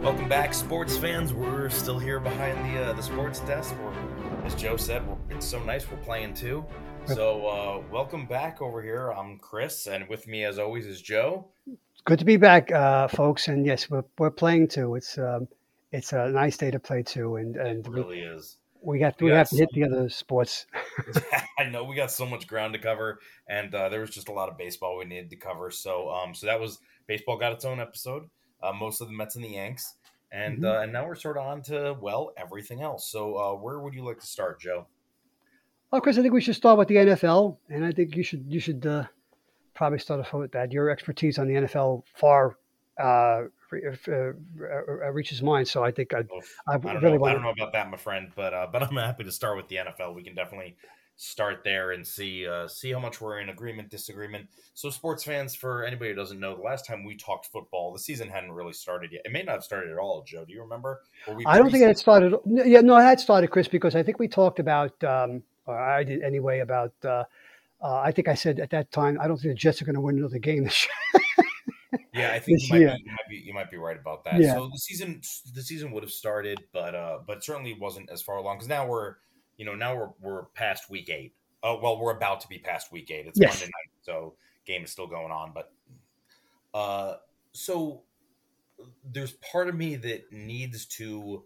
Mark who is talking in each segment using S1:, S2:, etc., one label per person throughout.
S1: Welcome back, sports fans. We're still here behind the uh, the sports desk. We're, as Joe said, we're, it's so nice. We're playing too. So, uh, welcome back over here. I'm Chris, and with me, as always, is Joe.
S2: Good to be back, uh, folks. And yes, we're, we're playing too. It's um, it's a nice day to play too, and and
S1: It really is.
S2: we, we got
S1: we
S2: we
S1: got
S2: have to hit the other sports.
S1: I know we got so much ground to cover, and uh, there was just a lot of baseball we needed to cover. So, um, so that was baseball got its own episode. Uh, most of the Mets and the Yanks, and
S2: Mhm.
S1: uh, and now we're sort of on to well everything else. So, uh, where would you like to start, Joe?
S2: Well, Chris, I think we should start with the NFL, and I think you should you should uh, probably start off with that. Your expertise on the NFL far uh, uh, reaches mine, so I think I,
S1: Oof.
S2: I
S1: I
S2: really
S1: know. I don't know about that, my friend, but uh, but I'm happy to start with the NFL. We can definitely start there and see uh, see how much we're in agreement, disagreement. So, sports fans, for anybody who doesn't know, the last time we talked football, the season hadn't really started yet. It may not have started at all. Joe, do you remember? We
S2: I don't think it had started. Yeah, no, it had started, Chris, because I think we talked about, um, or I did anyway, about. Uh, uh, I think I said at that time, I don't think the Jets are going to win another game this year.
S1: Yeah, I think you might, be, you might be you might be right about that.
S2: Yeah.
S1: So the season the season would have started, but uh, but certainly wasn't as far along because now we're you know now we're we're past week eight. Oh well, we're about to be past week eight. It's
S2: Yes.
S1: Monday night, so game is still going on. But uh, so there's part of me that needs to.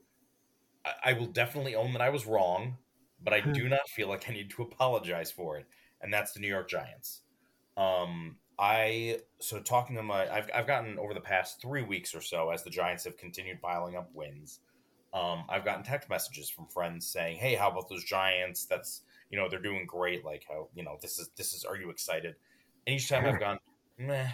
S1: I, I will definitely own that I was wrong, but I
S2: Hmm.
S1: do not feel like I need to apologize for it, and that's the New York Giants. Um, I so talking to my, I've I've gotten over the past three weeks or so as the Giants have continued piling up wins. Um, I've gotten text messages from friends saying, "Hey, how about those Giants? That's you know they're doing great. Like how you know this is this is. Are you excited?" And each time I've gone, meh.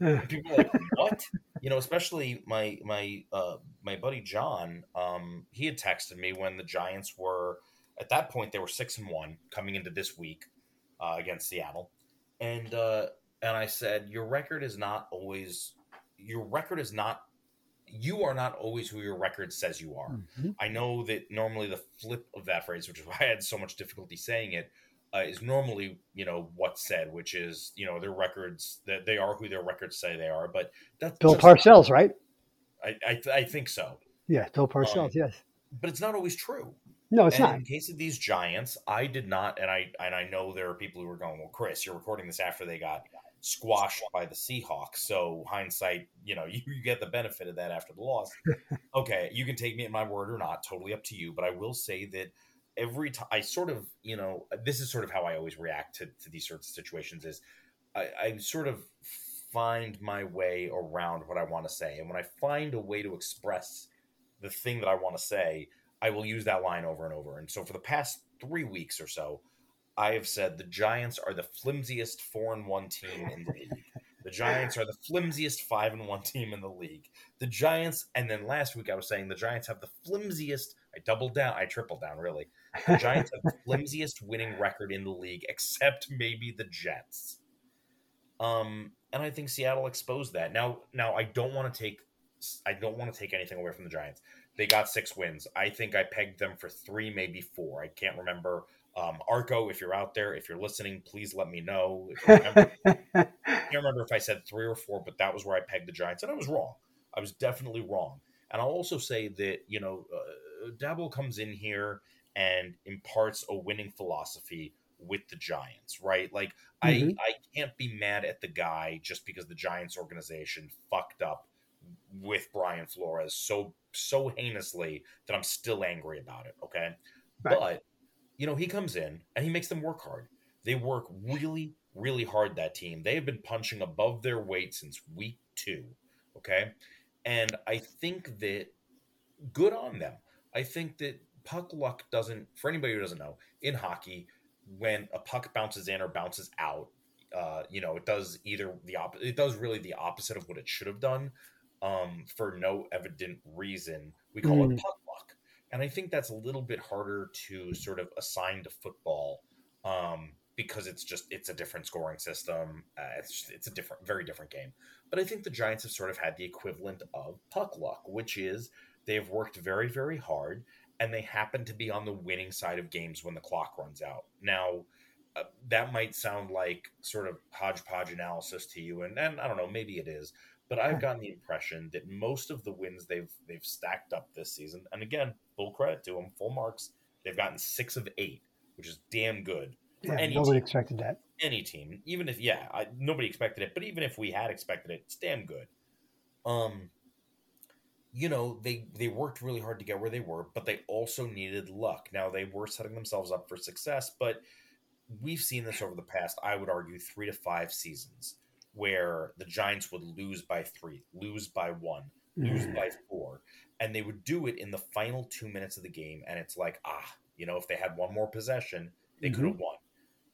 S1: And people are like, "What?" You know, especially my my uh, my buddy John. Um, he had texted me when the Giants were at that point they were six and one coming into this week uh, against Seattle, and uh, and I said, "Your record is not always your record is not you are not always who your record says you are."
S2: mhm.
S1: I know that normally the flip of that phrase, which is why I had so much difficulty saying it, uh, is normally you know what's said, which is you know their records that they are who their records say they are. But that's
S2: Bill Parcells, right?
S1: I, I I think so,
S2: Yeah, Bill Parcells. yes.
S1: but it's not always true.
S2: No, it's
S1: and
S2: not.
S1: in case of these Giants, I did not, and I and I know there are people who are going, well, Chris, you're recording this after they got squashed by the Seahawks, so hindsight, you know, you, you get the benefit of that after the loss. okay, you can take me at my word or not, totally up to you. But I will say that every time I sort of, you know, this is sort of how I always react to, to these sorts of situations is I, I sort of find my way around what I want to say, and when I find a way to express the thing that I want to say, I will use that line over and over. And so for the past three weeks or so, I have said the Giants are the flimsiest four and one team in the league. The Giants are the flimsiest five and one team in the league. The Giants, and then last week I was saying the Giants have the flimsiest. I doubled down. I tripled down. Really, the Giants have the flimsiest winning record in the league, except maybe the Jets. Um, and I think Seattle exposed that. Now, now I don't want to take. I don't want to take anything away from the Giants. They got six wins. I think I pegged them for three, maybe four. I can't remember. Um, Arco, if you're out there, if you're listening, please let me know. Remember, I can't remember if I said three or four, but that was where I pegged the Giants, and I was wrong. I was definitely wrong. And I'll also say that you know, uh, Daboll comes in here and imparts a winning philosophy with the Giants, right? Like
S2: Mhm.
S1: I, I can't be mad at the guy just because the Giants organization fucked up with Brian Flores so so heinously that I'm still angry about it. Okay,
S2: Right.
S1: but you know he comes in and he makes them work hard. They work really really hard. That team they have been punching above their weight since week two. Okay, and I think that good on them. I think that puck luck doesn't. For anybody who doesn't know, in hockey, when a puck bounces in or bounces out, uh, you know, it does either the op- it does really the opposite of what it should have done, um, for no evident reason. We call
S2: Mm.
S1: it puck luck, and I think that's a little bit harder to sort of assign to football, um, because it's just it's a different scoring system. Uh, it's it's a different, very different game. But I think the Giants have sort of had the equivalent of puck luck, which is they've worked very, very hard and they happen to be on the winning side of games when the clock runs out. Now, uh, that might sound like sort of hodgepodge analysis to you, and, and I don't know, maybe it is, but I've gotten the impression that most of the wins they've they've stacked up this season, and again, full credit to them, full marks. They've gotten six of eight, which is damn good
S2: for yeah, any nobody team. expected that.
S1: Any team, even if yeah, I, nobody expected it, but even if we had expected it, it's damn good. Um, you know they they worked really hard to get where they were, but they also needed luck. Now they were setting themselves up for success, but we've seen this over the past, I would argue, three to five seasons where the Giants would lose by three, lose by one, lose mm. by four, and they would do it in the final two minutes of the game. And it's like, ah, you know, if they had one more possession, they mm-hmm. could have won.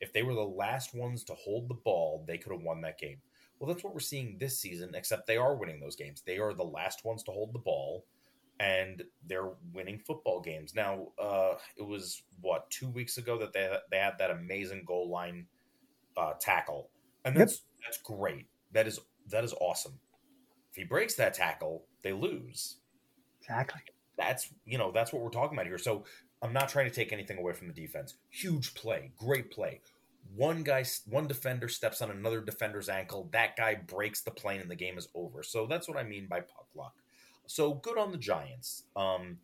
S1: If they were the last ones to hold the ball, they could have won that game. Well, that's what we're seeing this season, except they are winning those games. They are the last ones to hold the ball and they're winning football games. Now, uh, it was what two weeks ago that they they had that amazing goal line uh, tackle, and that's yep. that's great. That is that is awesome. If he breaks that tackle, they lose.
S2: Exactly.
S1: That's you know that's what we're talking about here. So I'm not trying to take anything away from the defense. Huge play, great play. One guy, one defender steps on another defender's ankle. That guy breaks the plane, and the game is over. So that's what I mean by puck luck. So good on the Giants. Um,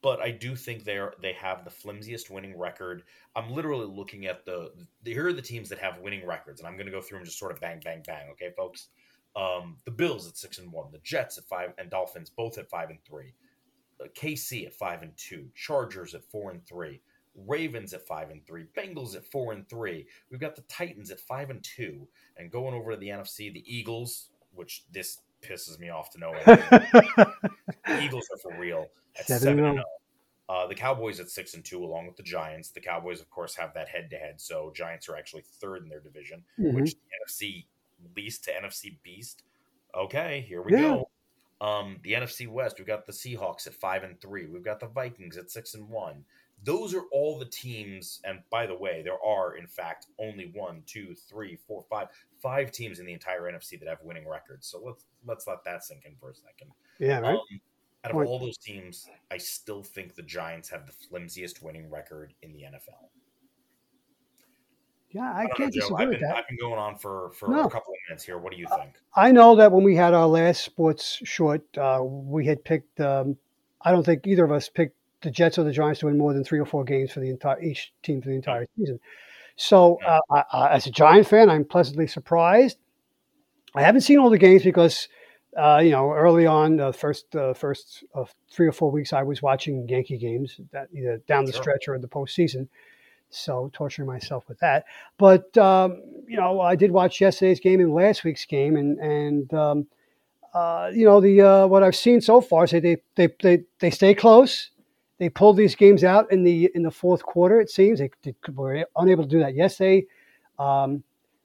S1: but I do think they're they have the flimsiest winning record. I'm literally looking at the, the here are the teams that have winning records, and I'm going to go through them just sort of bang, bang, bang. Okay, folks. Um, the Bills at six and one, the Jets at five, and Dolphins both at five and three. Uh, KC at five and two, Chargers at four and three, Ravens at five and three, Bengals at four and three. We've got the Titans at five and two, and going over to the NFC, the Eagles, which this pisses me off to no end. Eagles are for real at seven, and zero. Oh. Uh, the Cowboys at six and two, along with the Giants. The Cowboys, of course, have that head to head. So Giants are actually third in their division, mm-hmm. which the NFC least to NFC beast. Okay, here we yeah. go. Um, the NFC West, we've got the Seahawks at five and three. We've got the Vikings at six and one. Those are all the teams. And by the way, there are in fact only one, two, three, four, five, five teams in the entire NFC that have winning records. So let's let's let that sink in for a second.
S2: Yeah, right. Um,
S1: out of all those teams, I still think the Giants have the flimsiest winning record in the NFL.
S2: Yeah, I, I can't know, disagree
S1: I've
S2: with
S1: been,
S2: that.
S1: I've been going on for, for no. a couple of minutes here. What do you think?
S2: I know that when we had our last sports short, uh, we had picked. Um, I don't think either of us picked the Jets or the Giants to win more than three or four games for the entire each team for the entire season. So, uh, I, as a Giant fan, I'm pleasantly surprised. I haven't seen all the games because, uh, you know, early on, the first uh, first three or four weeks, I was watching Yankee games, that either down the sure. stretch or in the postseason. So torturing myself with that. But um, you know, I did watch yesterday's game and last week's game, and and um, uh, you know the uh, what I've seen so far is they they they they stay close they pulled these games out in the in the fourth quarter. It seems they, they were unable to do that yesterday. Um,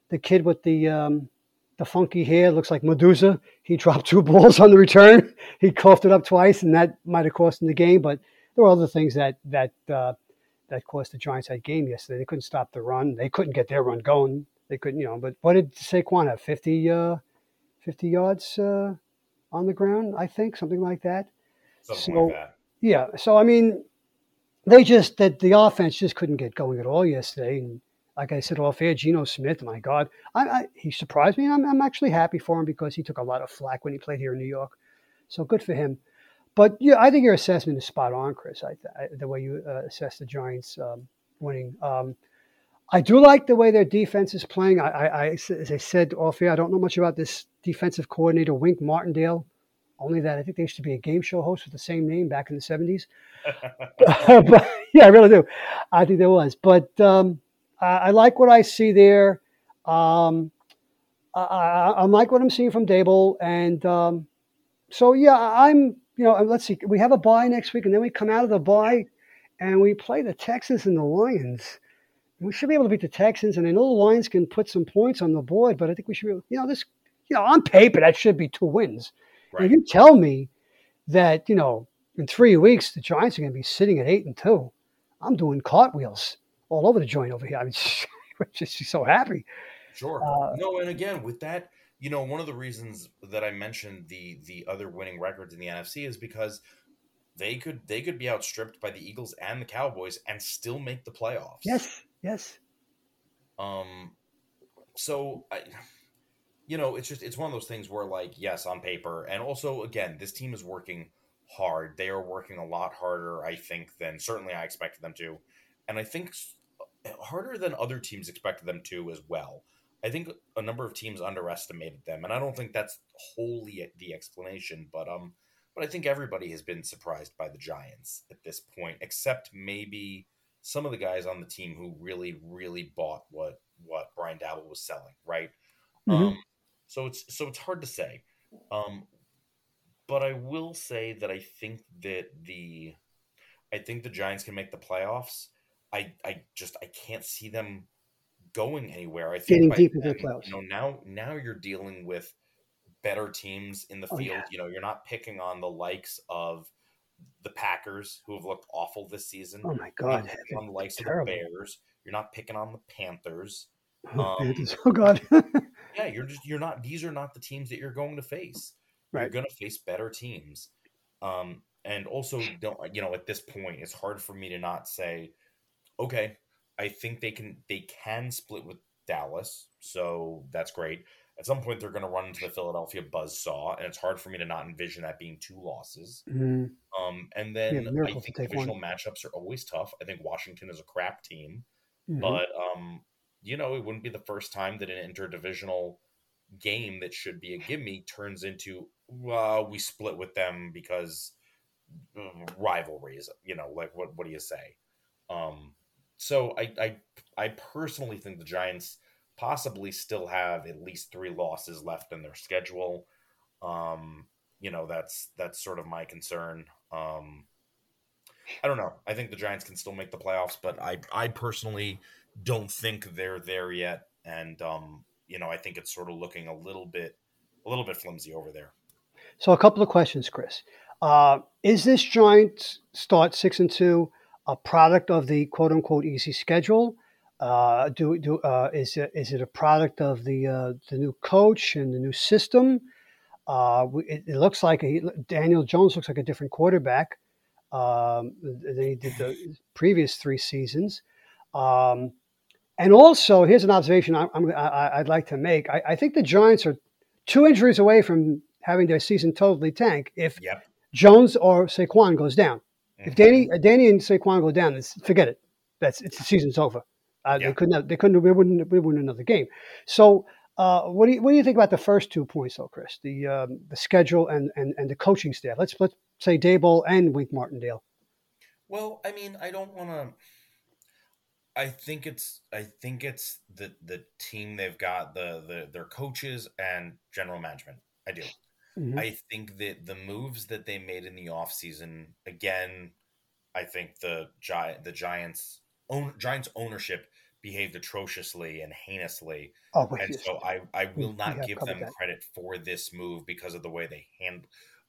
S2: the kid with the um, the funky hair looks like Medusa. He dropped two balls on the return. He coughed it up twice, and that might have cost him the game. But there were other things that that uh, that cost the Giants that game yesterday. They couldn't stop the run. They couldn't get their run going. They couldn't, you know. But what did Saquon have? 50, uh, 50 yards uh, on the ground, I think, something like that.
S1: Something so, like that.
S2: Yeah. So I mean, they just that the offense just couldn't get going at all yesterday. And like I said off air, Geno Smith, my God, I, I, he surprised me. I'm, I'm actually happy for him because he took a lot of flack when he played here in New York. So good for him. But yeah, I think your assessment is spot on, Chris. I, I the way you uh, assess the Giants um, winning. Um, I do like the way their defense is playing. I, I, as I said off air, I don't know much about this defensive coordinator, Wink Martindale. Only that I think they used to be a game show host with the same name back in the 70s. but, yeah, I really do. I think there was. But um, I, I, like what I see there. Um, I, I, like what I'm seeing from Daboll. And um, so, yeah, I'm, you know, let's see. We have a bye next week, and then we come out of the bye and we play the Texans and the Lions. We should be able to beat the Texans, and I know the Lions can put some points on the board, but I think we should be, you know, this, you know, on paper, that should be two wins. Right. If you tell me that, you know, in three weeks the Giants are going to be sitting at eight and two, I'm doing cartwheels all over the joint over here. I'm just, just so happy.
S1: Sure. Uh, no, and again, with that, you know, one of the reasons that I mentioned the the other winning records in the NFC is because they could they could be outstripped by the Eagles and the Cowboys and still make the playoffs.
S2: Yes, yes.
S1: Um, so I, you know, it's just it's one of those things where like yes, on paper, and also again, this team is working hard. They are working a lot harder, I think, than certainly I expected them to, and I think harder than other teams expected them to as well. I think a number of teams underestimated them, and I don't think that's wholly the explanation. But um, but I think everybody has been surprised by the Giants at this point, except maybe some of the guys on the team who really, really bought what what Brian Daboll was selling, right? Mm-hmm. Um, so it's so it's hard to say. Um, but I will say that I think that the I think the Giants can make the playoffs. I I just I can't see them going anywhere. I think
S2: getting deep into the playoffs.
S1: You know, now now you're dealing with better teams in the oh, field. Yeah. You know, you're not picking on the likes of the Packers who have looked awful this season.
S2: Oh my god!
S1: on the likes terrible. of the Bears. You're not picking on the Panthers. Oh,
S2: um, oh god.
S1: yeah, you're just you're not. These are not the teams that you're going to face. Right. You're going to face better teams. Um, and also, don't you know? At this point, it's hard for me to not say, okay, I think they can they can split with Dallas, so that's great. At some point, they're going to run into the Philadelphia buzzsaw, and it's hard for me to not envision that being two losses.
S2: Mm-hmm.
S1: Um, and then yeah, I think divisional one. matchups are always tough. I think Washington is a crap team, mm-hmm. but um, you know, it wouldn't be the first time that an interdivisional game that should be a gimme turns into well, we split with them because uh, rivalries. You know, like what what do you say? Um, so I, I I personally think the Giants possibly still have at least three losses left in their schedule. Um, you know, that's that's sort of my concern. Um, I don't know. I think the Giants can still make the playoffs, but I I personally don't think they're there yet, and um, you know, I think it's sort of looking a little bit a little bit flimsy over there.
S2: So, a couple of questions, Chris. Uh, is this Giants start six and two a product of the quote unquote easy schedule? Uh, do, do uh, is it is it a product of the uh, the new coach and the new system? Uh, it, it, looks like a, Daniel Jones looks like a different quarterback um, than he did the previous three seasons. Um, and also, here's an observation I, would like to make. I, I, think the Giants are two injuries away from having their season totally tank if
S1: yep.
S2: Jones or Saquon goes down. If Danny, Danny and Saquon go down, forget it. That's it's the season's over. Uh, yeah. They couldn't. Have, they couldn't. We wouldn't. We win another game. So, uh, what do you what do you think about the first two points, though, Chris? The um, the schedule and, and and the coaching staff. Let's let's say Daboll and Wink Martindale.
S1: Well, I mean, I don't want to. I think it's I think it's the the team they've got the the their coaches and general management. I do. Mm-hmm. I think that the moves that they made in the offseason, again, I think the Gi- the Giants own Giants ownership behaved atrociously and heinously.
S2: Oh,
S1: and so I, I will not give them that. credit for this move because of the way they hand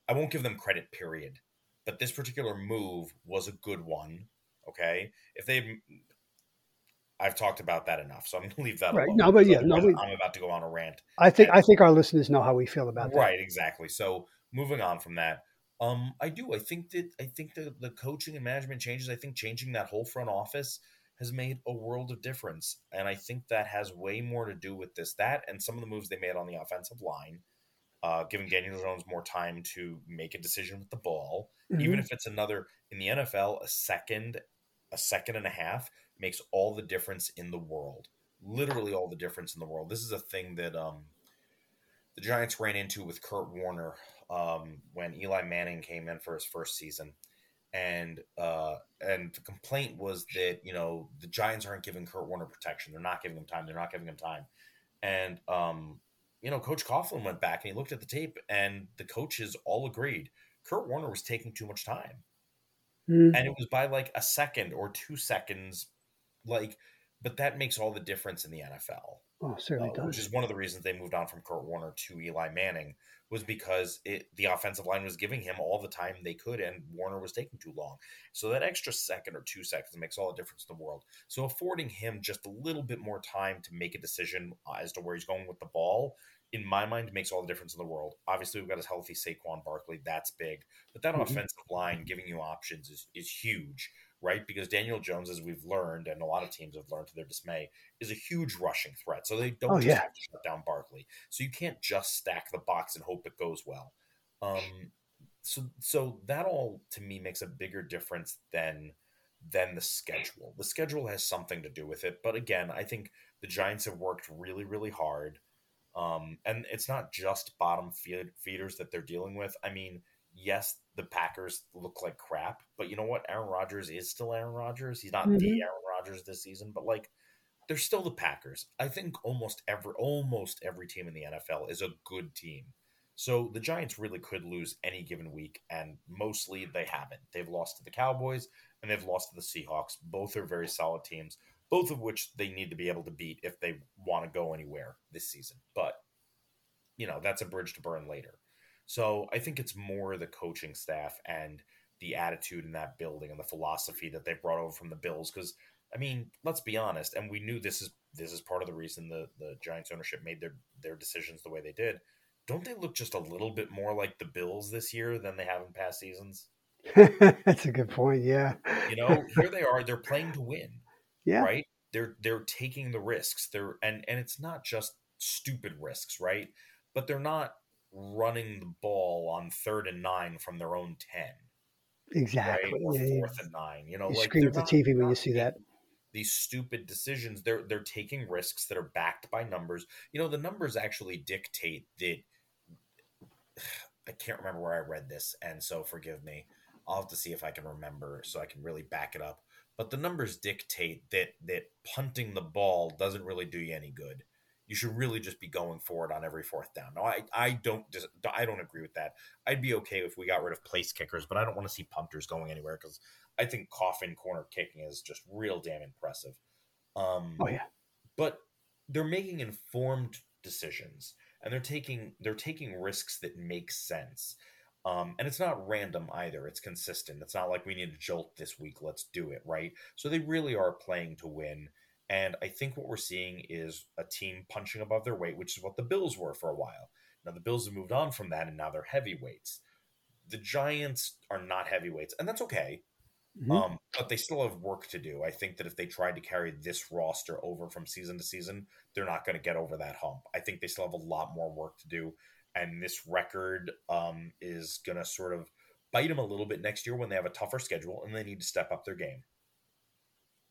S1: I won't give them credit, period. But this particular move was a good one. Okay. If they I've talked about that enough, so I'm going to leave that
S2: right.
S1: alone.
S2: No, but yeah, no,
S1: we, I'm about to go on a rant.
S2: I think and, I think our listeners know how we feel about that.
S1: Right, exactly. So moving on from that, um, I do. I think that I think the the coaching and management changes. I think changing that whole front office has made a world of difference, and I think that has way more to do with this. That and some of the moves they made on the offensive line, uh, giving Daniel Jones more time to make a decision with the ball, mm-hmm. even if it's another in the NFL, a second, a second and a half makes all the difference in the world. Literally all the difference in the world. This is a thing that um, the Giants ran into with Kurt Warner um, when Eli Manning came in for his first season. And uh, and the complaint was that you know the Giants aren't giving Kurt Warner protection. They're not giving him time. They're not giving him time. And um, you know, Coach Coughlin went back and he looked at the tape, and the coaches all agreed Kurt Warner was taking too much time, mm. and it was by like a second or two seconds like, but that makes all the difference in the NFL.
S2: Oh, certainly uh, does.
S1: Which is one of the reasons they moved on from Kurt Warner to Eli Manning was because it the offensive line was giving him all the time they could, and Warner was taking too long. So that extra second or two seconds makes all the difference in the world. So affording him just a little bit more time to make a decision as to where he's going with the ball, in my mind, makes all the difference in the world. Obviously, we've got a healthy Saquon Barkley, that's big, but that mm-hmm. offensive line giving you options is is huge right? Because Daniel Jones, as we've learned, and a lot of teams have learned to their dismay, is a huge rushing threat. So they don't
S2: Oh,
S1: just
S2: yeah.
S1: have to shut down Barkley. So you can't just stack the box and hope it goes well. Um, so so that all to me makes a bigger difference than than the schedule. The schedule has something to do with it, but again, I think the Giants have worked really really hard. Um, and it's not just bottom feed, feeders that they're dealing with. I mean, yes, the Packers look like crap, but you know what? Aaron Rodgers is still Aaron Rodgers. He's not the
S2: Mhm.
S1: Aaron Rodgers this season, but like they're still the Packers. I think almost every almost every team in the NFL is a good team. So the Giants really could lose any given week, and mostly they haven't. They've lost to the Cowboys and they've lost to the Seahawks. Both are very solid teams, both of which they need to be able to beat if they want to go anywhere this season. But you know, that's a bridge to burn later. So I think it's more the coaching staff and the attitude in that building and the philosophy that they brought over from the Bills. Because I mean, let's be honest, and we knew this is this is part of the reason the the Giants ownership made their their decisions the way they did. Don't they look just a little bit more like the Bills this year than they have in past seasons?
S2: That's a good point. Yeah.
S1: You know, here they are, they're playing to win,
S2: Yeah.
S1: right? They're they're taking the risks. They're and and it's not just stupid risks, right? But they're not running the ball on third and nine from their own ten,
S2: Exactly.
S1: right? Or
S2: Yeah,
S1: fourth and nine. You know,
S2: you
S1: like
S2: scream at the TV when you see that.
S1: These stupid decisions. They're they're taking risks that are backed by numbers. You know, the numbers actually dictate that. I can't remember where I read this, and so forgive me. I'll have to see if I can remember so I can really back it up. But the numbers dictate that that punting the ball doesn't really do you any good. You should really just be going for it on every fourth down. No, I, I don't dis- I don't agree with that. I'd be okay if we got rid of place kickers, but I don't want to see punters going anywhere because I think coffin corner kicking is just real damn impressive. Um,
S2: Oh yeah.
S1: but they're making informed decisions and they're taking they're taking risks that make sense um, and it's not random either it's consistent it's not like we need a jolt this week let's do it right so they really are playing to win and i think what we're seeing is a team punching above their weight which is what the bills were for a while now the bills have moved on from that and now they're heavyweights the giants are not heavyweights and that's okay
S2: Mhm.
S1: um, but they still have work to do. I think that if they tried to carry this roster over from season to season, they're not going to get over that hump. I think they still have a lot more work to do, and this record um, is going to sort of bite them a little bit next year when they have a tougher schedule and they need to step up their game.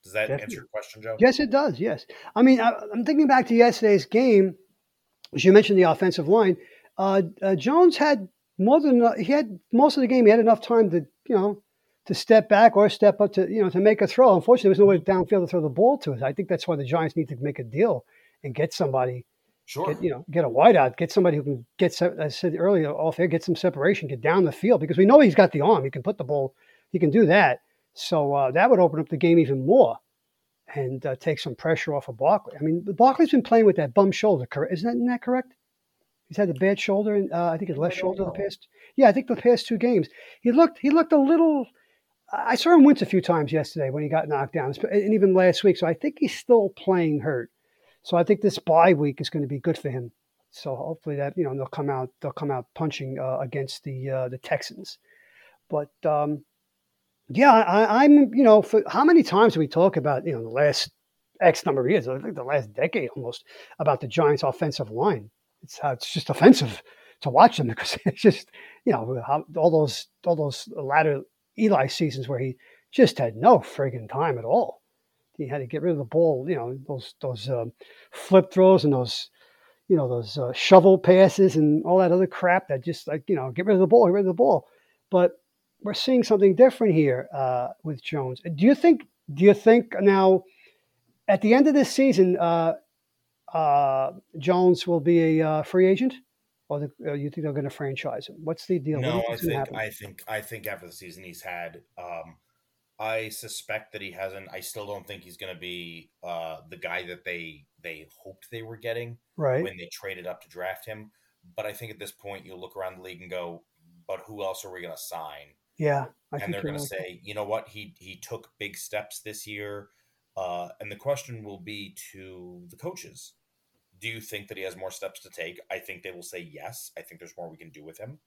S1: Does that
S2: Definitely.
S1: answer your question, Joe?
S2: Yes, it does. Yes. I mean, I, I'm thinking back to yesterday's game. As you mentioned, the offensive line. Uh, uh, Jones had more than uh, he had most of the game. He had enough time to you know to step back or step up to you know to make a throw. Unfortunately, there was no way downfield to throw the ball to. Us. I think that's why the Giants need to make a deal and get somebody
S1: Sure.
S2: get, you know, get a wideout, get somebody who can get, as I said earlier, off air, get some separation, get down the field because we know he's got the arm. He can put the ball, he can do that. So uh, that would open up the game even more and uh, take some pressure off of Barkley. I mean, Barkley's been playing with that bum shoulder, correct? Isn't that, isn't that correct? He's had a bad shoulder, and uh, I think his left shoulder the past. Yeah, I think the past two games, he looked he looked a little. I saw him wince a few times yesterday when he got knocked down, and even last week. So I think he's still playing hurt. So I think this bye week is going to be good for him. So hopefully that you know they'll come out they'll come out punching uh, against the uh, the Texans. But um, yeah, I, I'm you know for how many times do we talk about you know the last X number of years, I think the last decade almost about the Giants' offensive line. It's how it's just offensive to watch them because it's just you know how, all those all those latter Eli seasons where he just had no friggin' time at all. He had to get rid of the ball, you know, those those um, flip throws and those you know those uh, shovel passes and all that other crap that just like you know get rid of the ball, get rid of the ball. But we're seeing something different here uh, with Jones. Do you think? Do you think now at the end of this season, uh, uh, Jones will be a uh, free agent, or the, uh, you think they're going to franchise him? What's the deal? You
S1: No, I think
S2: happen?
S1: I think I think after the season he's had, um, I suspect that he hasn't. I still don't think he's going to be uh, the guy that they they hoped they were getting
S2: right.
S1: when they traded up to draft him. But I think at this point you'll look around the league and go, "But who else are we going to sign?"
S2: Yeah, I
S1: and they're going to say, "You know what? He he took big steps this year." Uh, and the question will be to the coaches: Do you think that he has more steps to take? I think they will say yes. I think there's more we can do with him,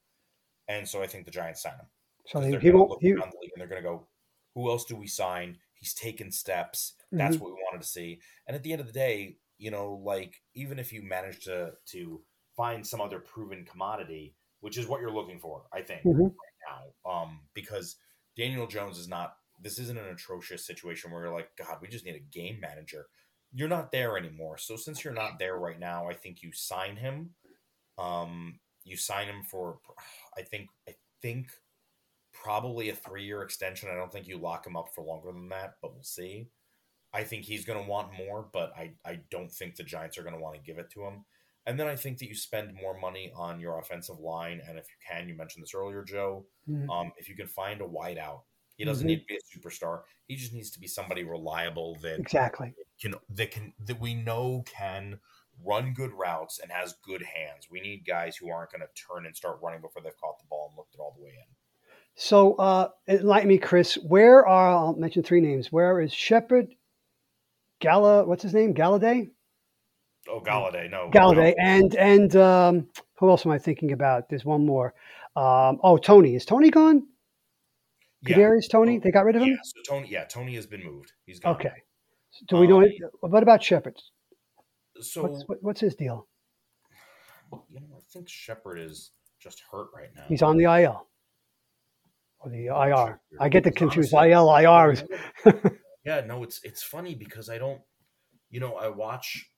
S1: and so I think the Giants sign him.
S2: So
S1: they're
S2: he
S1: going to
S2: won't.
S1: look
S2: He,
S1: the league and they're going to go, Who else do we sign? He's taken steps. That's
S2: Mhm.
S1: what we wanted to see. And at the end of the day, you know, like even if you manage to to find some other proven commodity, which is what you're looking for, I think
S2: Mhm.
S1: Now, um, because Daniel Jones is not. This isn't an atrocious situation where you're like, God, we just need a game manager. You're not there anymore. So since you're not there right now, I think you sign him. Um, you sign him for, I think, I think probably a three year extension. I don't think you lock him up for longer than that, but we'll see. I think he's going to want more, but I, I don't think the Giants are going to want to give it to him. And then I think that you spend more money on your offensive line. And if you can, you mentioned this earlier, Joe,
S2: Mhm.
S1: um, if you can find a wideout, he doesn't
S2: Mhm.
S1: need to be a superstar. He just needs to be somebody reliable that
S2: Exactly.
S1: can that can that we know can run good routes and has good hands. We need guys who aren't going to turn and start running before they've caught the ball and looked it all the way in.
S2: So, uh, enlighten me, Chris. Where are I'll mention three names. Where is Shepard, Gala? What's his name? Golladay.
S1: Oh, Golladay, no,
S2: Golladay, and and um, who else am I thinking about? There's one more. Um, oh, Toney. Is Toney gone?
S1: Yeah,
S2: Kadarius Toney. They got rid of him.
S1: yeah. So Toney, yeah, Toney has been moved. He's gone.
S2: Okay. Do we know?
S1: Um,
S2: what about Shepard?
S1: So
S2: What's what, what's his deal?
S1: you know, I think Shepard is just hurt right now.
S2: He's on the IL or the IR. I get the confused. IL, IR.
S1: yeah no it's it's funny because i don't you know i watch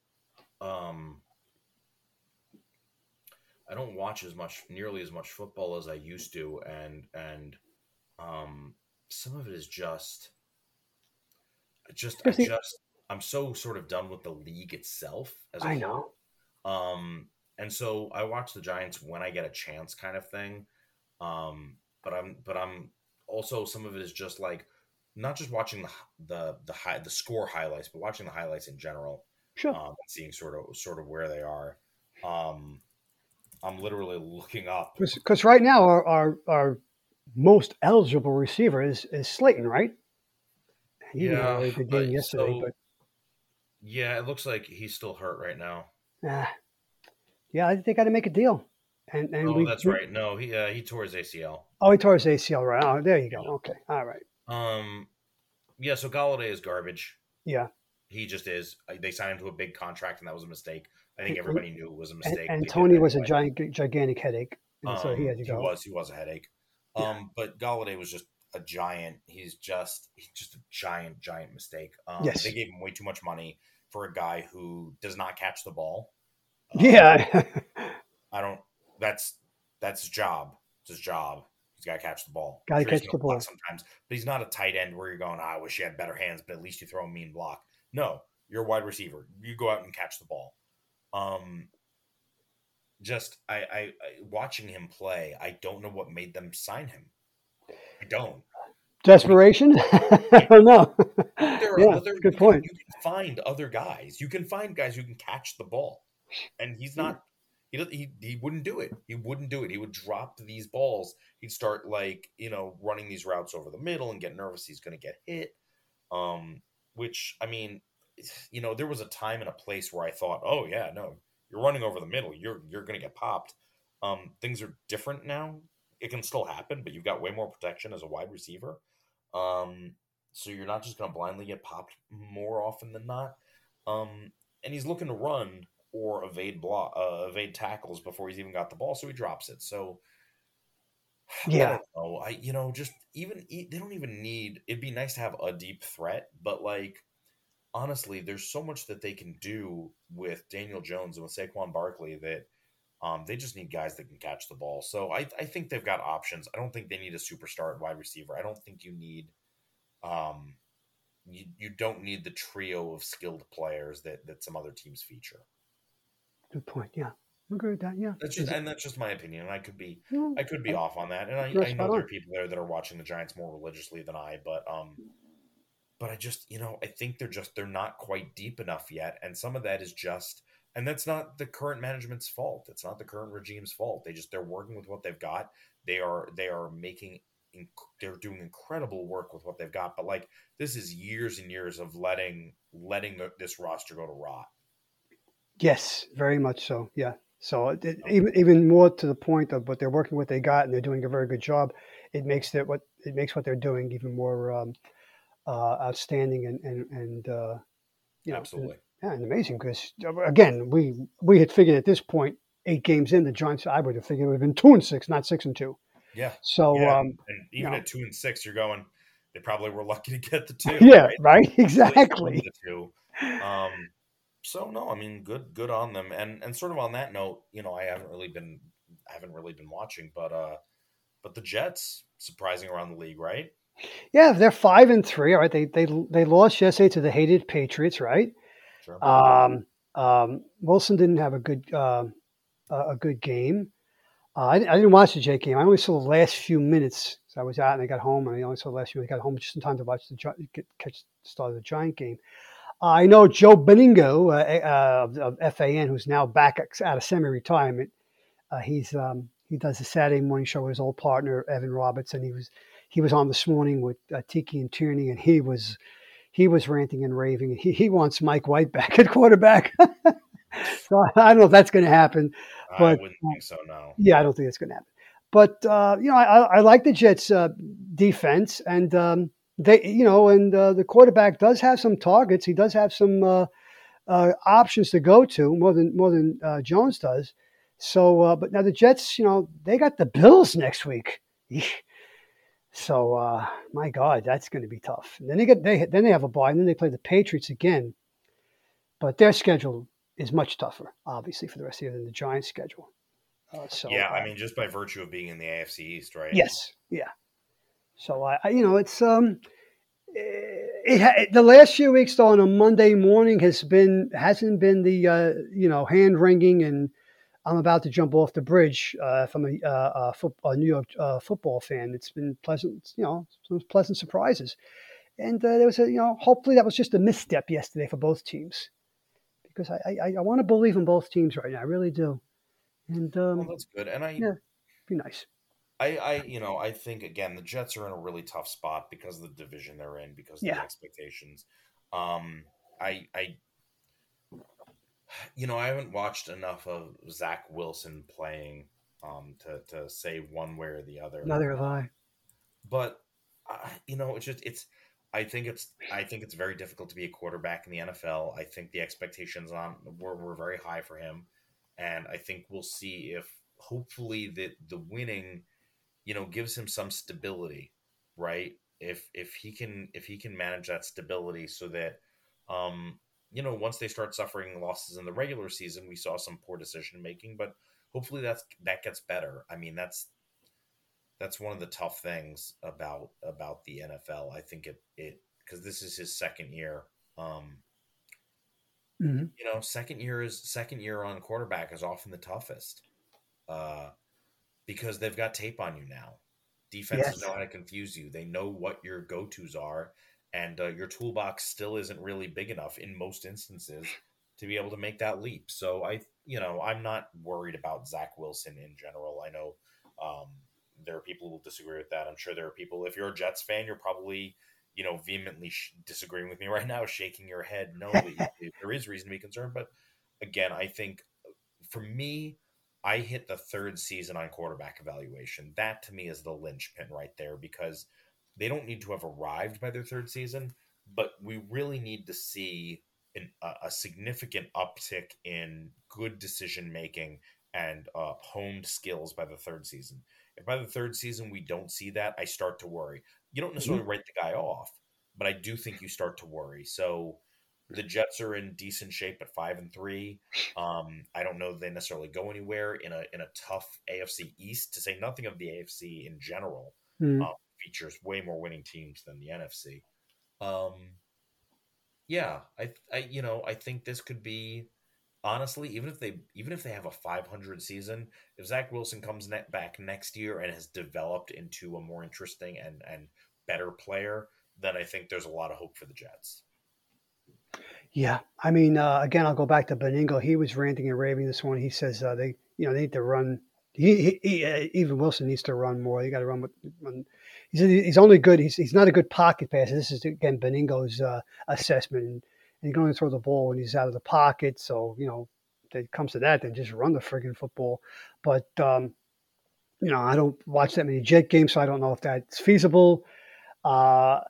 S1: um i don't watch as much nearly as much football as i used to and and um some of it is just just I just I'm so sort of done with the league itself as
S2: I know.
S1: Um, and so I watch the Giants when I get a chance, kind of thing. Um, but I'm, but I'm also some of it is just like not just watching the the the high the score highlights, but watching the highlights in general,
S2: Sure.
S1: um, seeing sort of sort of where they are. Um, I'm literally looking up.
S2: Because right now our, our our most eligible receiver is is Slayton, right? He
S1: Yeah,
S2: really good game yesterday,
S1: so- Yeah, it looks like he's still hurt right now.
S2: but uh, yeah, I think they got to make a deal. And and
S1: Oh,
S2: we,
S1: that's
S2: we-
S1: right. No, he uh, he tore his ACL.
S2: Oh, he tore his ACL, right? Oh, there you go. Okay, all right.
S1: Um, yeah. So Golladay is garbage.
S2: Yeah,
S1: He just is. Uh, They signed him to a big contract, and that was a mistake. I think everybody knew it was a mistake.
S2: and
S1: did Toney
S2: was a giant, gigantic headache, and so he had to
S1: Um,
S2: go.
S1: was. He was a headache.
S2: Yeah.
S1: Um, but Golladay was just a giant. He's just he's just a giant, giant mistake. Um,
S2: Yes.
S1: They gave him way too much money for a guy who does not catch the ball. Um,
S2: Yeah,
S1: I don't. That's that's his job. It's his job. He's got to catch the ball.
S2: Gotta
S1: Sure,
S2: catch the ball.
S1: sometimes, but he's not a tight end where you're going. "Ah, I wish he had better hands, but at least you throw a mean block. No, you're a wide receiver. You go out and catch the ball. Um, just I, I, I watching him play. I don't know what made them sign him. I don't.
S2: desperation. I don't know.
S1: There are
S2: yeah,
S1: other,
S2: good
S1: you
S2: point.
S1: Can, you can find other guys. You can find guys who can catch the ball, and he's not. He, he he wouldn't do it. He wouldn't do it. He would drop these balls. He'd start like you know running these routes over the middle and get nervous. He's going to get hit. Um, which I mean, you know, there was a time and a place where I thought, oh yeah, no, you're running over the middle. You're you're to get popped. Um, things are different now. It can still happen, but you've got way more protection as a wide receiver. Um, so you're not just to blindly get popped more often than not. Um, and he's looking to run or evade block, uh, evade tackles before he's even got the ball, so he drops it. So
S2: Yeah.
S1: Oh, I you know just even they don't even need. It'd be nice to have a deep threat, but like honestly, there's so much that they can do with Daniel Jones and with Saquon Barkley that um, they just need guys that can catch the ball. So I, I think they've got options. I don't think they need a superstar at wide receiver. I don't think you need um you, you don't need the trio of skilled players that that some other teams feature.
S2: Good point. Yeah, I agree with that. Yeah.
S1: That's just and that's just my opinion. And I could be
S2: Yeah.
S1: I could be off on that, and I, I know there are people there that are watching the Giants more religiously than I, but um, but I just you know I think they're just they're not quite deep enough yet, and some of that is just, and that's not the current management's fault. It's not the current regime's fault. They just they're working with what they've got. They are they are making inc- they're doing incredible work with what they've got, but like this is years and years of letting letting the, this roster go to rot.
S2: Yes, very much so. Yeah. So it, it- even even more to the point of what they're working with, they got, and they're doing a very good job. it makes that what it makes what they're doing even more um, uh, outstanding and and and uh, you know,
S1: Absolutely.
S2: yeah, and amazing because again, we we had figured at this point, eight games in, the Giants. I would have figured it would have been two and six, not six and two.
S1: Yeah.
S2: So
S1: Yeah.
S2: um,
S1: And even
S2: No.
S1: at two and six, you're going. They probably were lucky to get the two.
S2: yeah,
S1: right?
S2: right, exactly.
S1: The two. Um, so no, I mean, good, good on them. And and sort of on that note, you know, I haven't really been, I haven't really been watching, but uh, but the Jets surprising around the league, right?
S2: Yeah, they're five and three. All right, they they they lost yesterday to the hated Patriots, right?
S1: Sure.
S2: Um, um, Wilson didn't have a good um a good game. Uh, I, I didn't watch the Jet game. I only saw the last few minutes. So I was out and I got home, and I only saw the last few. I got home just in time to watch the catch the start of the Giant game. I know Joe Benigno uh, uh, of, of FAN, who's now back out of semi-retirement. Uh, he's um, he does the Saturday morning show with his old partner Evan Roberts, and he was he was on this morning with uh, Tiki and Tierney, and he was he was ranting and raving. He he wants Mike White back at quarterback. so I don't know if that's going to happen.
S1: I wouldn't think so. No.
S2: Yeah, I don't think it's going to happen. But uh, you know, I, I I like the Jets' uh, defense, and um, they, you know, and uh, the quarterback does have some targets. He does have some uh, uh, options to go to more than more than uh, Jones does. So, uh, but now the Jets, you know, they got the Bills next week. So, uh, my God, that's going to be tough. And then they get they then they have a bye, and then they play the Patriots again. But their schedule is much tougher, obviously, for the rest of the year than the Giants' schedule. Uh, so,
S1: yeah, I mean, just by virtue of being in the AFC East, right?
S2: Yes, yeah. So I, I you know, it's um, it, ha- the last few weeks though on a Monday morning has been hasn't been the uh, you know hand wringing and I'm about to jump off the bridge uh, from a, uh, a, foot, a New York uh, football fan. It's been pleasant, you know, some pleasant surprises, and uh, there was a you know, hopefully that was just a misstep yesterday for both teams, because I I, I want to believe in both teams right now, I really do, and um,
S1: Well, that's good. And I,
S2: Yeah. be nice.
S1: I, I, you know, I think again the Jets are in a really tough spot because of the division they're in, because of
S2: Yeah.
S1: the expectations. Um, I, I, you know, I haven't watched enough of Zach Wilson playing um, to to say one way or the other.
S2: Neither have I.
S1: but uh, you know, it's just it's. I think it's I think it's very difficult to be a quarterback in the NFL. I think the expectations on were, were very high for him, and I think we'll see if hopefully the the winning, you know, gives him some stability, right? If if he can if he can manage that stability so that, um, you know, once they start suffering losses in the regular season, we saw some poor decision making, but hopefully that's that gets better. I mean, that's that's one of the tough things about about the NFL. I think it it because this is his second year. Um,
S2: Mhm.
S1: you know, second year is second year on quarterback is often the toughest, uh, because they've got tape on you now. Defenses
S2: Yes.
S1: know how to confuse you. They know what your go tos are, and uh, your toolbox still isn't really big enough in most instances to be able to make that leap. So I, you know, I'm not worried about Zach Wilson in general. I know um, there are people who will disagree with that. I'm sure there are people. If you're a Jets fan, you're probably you know vehemently sh- disagreeing with me right now, shaking your head. No, there is reason to be concerned. But again, I think for me, I hit the third season on quarterback evaluation. That to me is the linchpin right there because they don't need to have arrived by their third season, but we really need to see an, a, a significant uptick in good decision making and uh, honed skills by the third season. If by the third season we don't see that, I start to worry. You don't necessarily write the guy off, but I do think you start to worry. So the Jets are in decent shape at five and three. Um, I don't know that they necessarily go anywhere in a in a tough AFC East. To say nothing of the AFC in general, uh, features way more winning teams than the NFC. Um, yeah, I, I, you know, I think this could be honestly, even if they, even if they have a 500 season, if Zach Wilson comes ne- back next year and has developed into a more interesting and and better player, then I think there's a lot of hope for the Jets.
S2: Yeah, I mean, uh, again, I'll go back to Benigno. He was ranting and raving this morning. He says uh, they, you know, they need to run. He, he, he uh, even Wilson needs to run more. You got to run with. Run. He's he's only good. He's he's not a good pocket passer. This is again Benigno's uh, assessment, and, and he's going to throw the ball when he's out of the pocket. So you know, if it comes to that, then just run the friggin' football. But um, you know, I don't watch that many Jet games, so I don't know if that's feasible. Uh,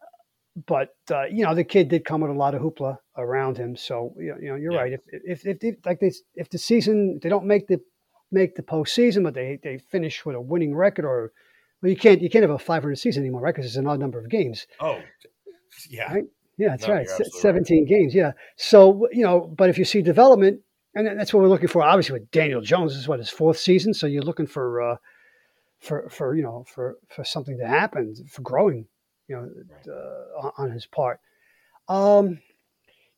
S2: but uh, you know, the kid did come with a lot of hoopla around him. So you know, you know you're yeah. right. If, if if if like they if the season they don't make the make the postseason, but they they finish with a winning record, or well, you can't you can't have a 500 season anymore, right? Because it's an odd number of games.
S1: Oh, yeah,
S2: right? yeah, that's no, right. 17 right. games, yeah. So you know, but if you see development, and that's what we're looking for. Obviously, with Daniel Jones, this is what his fourth season, so you're looking for uh, for for you know for for something to happen for growing, you know, uh, on his part. Um,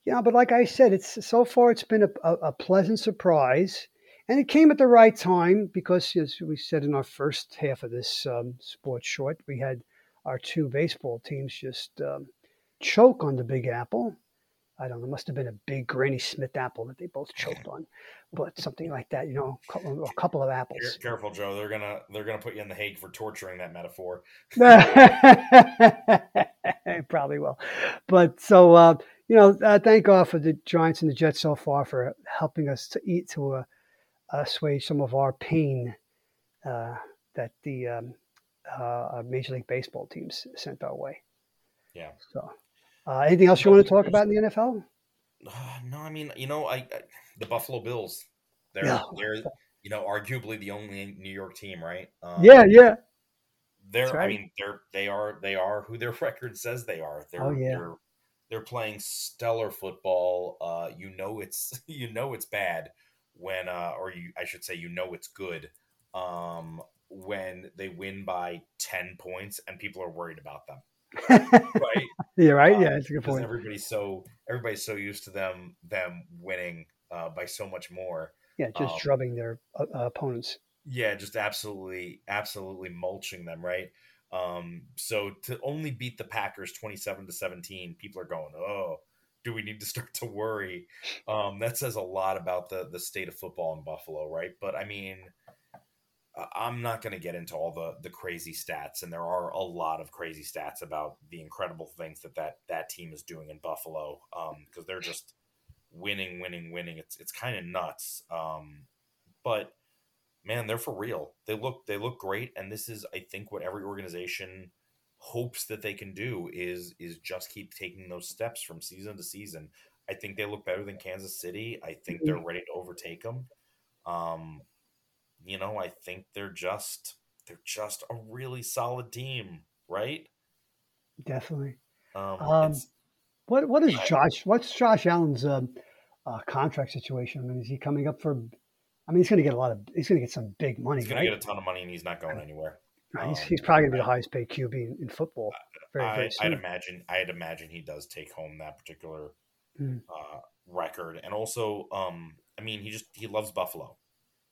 S2: yeah, but like I said, it's so far it's been a, a, a pleasant surprise and it came at the right time because, as we said in our first half of this um, sports short, we had our two baseball teams just um, choke on the Big Apple. I don't know, it must have been a big Granny Smith apple that they both choked on, but something like that, you know, a couple of apples.
S1: Careful, Joe. They're gonna they're gonna put you in the Hague for torturing that metaphor.
S2: Probably will, but so uh, you know, uh, thank God for the Giants and the Jets so far for helping us to eat to a assuage some of our pain uh, that the um, uh, Major League Baseball teams sent our way.
S1: Yeah.
S2: So, uh, anything else you want to talk about in the NFL?
S1: Uh, no, I mean, you know, I, I the Buffalo Bills. They're yeah. they're you know arguably the only New York team, right?
S2: Um, yeah, yeah.
S1: They're right. I mean they're they are they are who their record says they are. They're,
S2: oh yeah.
S1: They're, they're playing stellar football. Uh, you know it's you know it's bad when uh, or you I should say you know it's good um, when they win by 10 points and people are worried about them.
S2: Right? Yeah, right. Um, yeah, it's a good point.
S1: Everybody's so everybody's so used to them them winning uh, by so much more.
S2: Yeah, just um, drubbing their uh, uh, opponents.
S1: Yeah, just absolutely, absolutely mulching them, right? Um, so to only beat the Packers twenty-seven to seventeen, people are going, "Oh, do we need to start to worry? Um, that says a lot about the the state of football in Buffalo, right? But I mean, I'm not going to get into all the the crazy stats, and there are a lot of crazy stats about the incredible things that that that team is doing in Buffalo because um, they're just winning, winning, winning. It's it's kind of nuts. Um, but man, they're for real. They look they look great, and this is I think what every organization hopes that they can do is is just keep taking those steps from season to season. I think they look better than Kansas City. I think they're mm-hmm. ready to overtake them. Um, you know, I think they're just they're just a really solid team, right?
S2: Definitely. Um, um what what is Josh? What's Josh Allen's um, uh, contract situation? I mean, is he coming up for? I mean, he's going to get a lot of. He's going to get some big money.
S1: He's going
S2: right?
S1: to get a ton of money, and he's not going anywhere.
S2: He's, um, he's probably going to be the highest paid QB in, in football. Very, I, very
S1: I'd imagine. I'd imagine he does take home that particular mm. uh, record, and also, um, I mean, he just he loves Buffalo.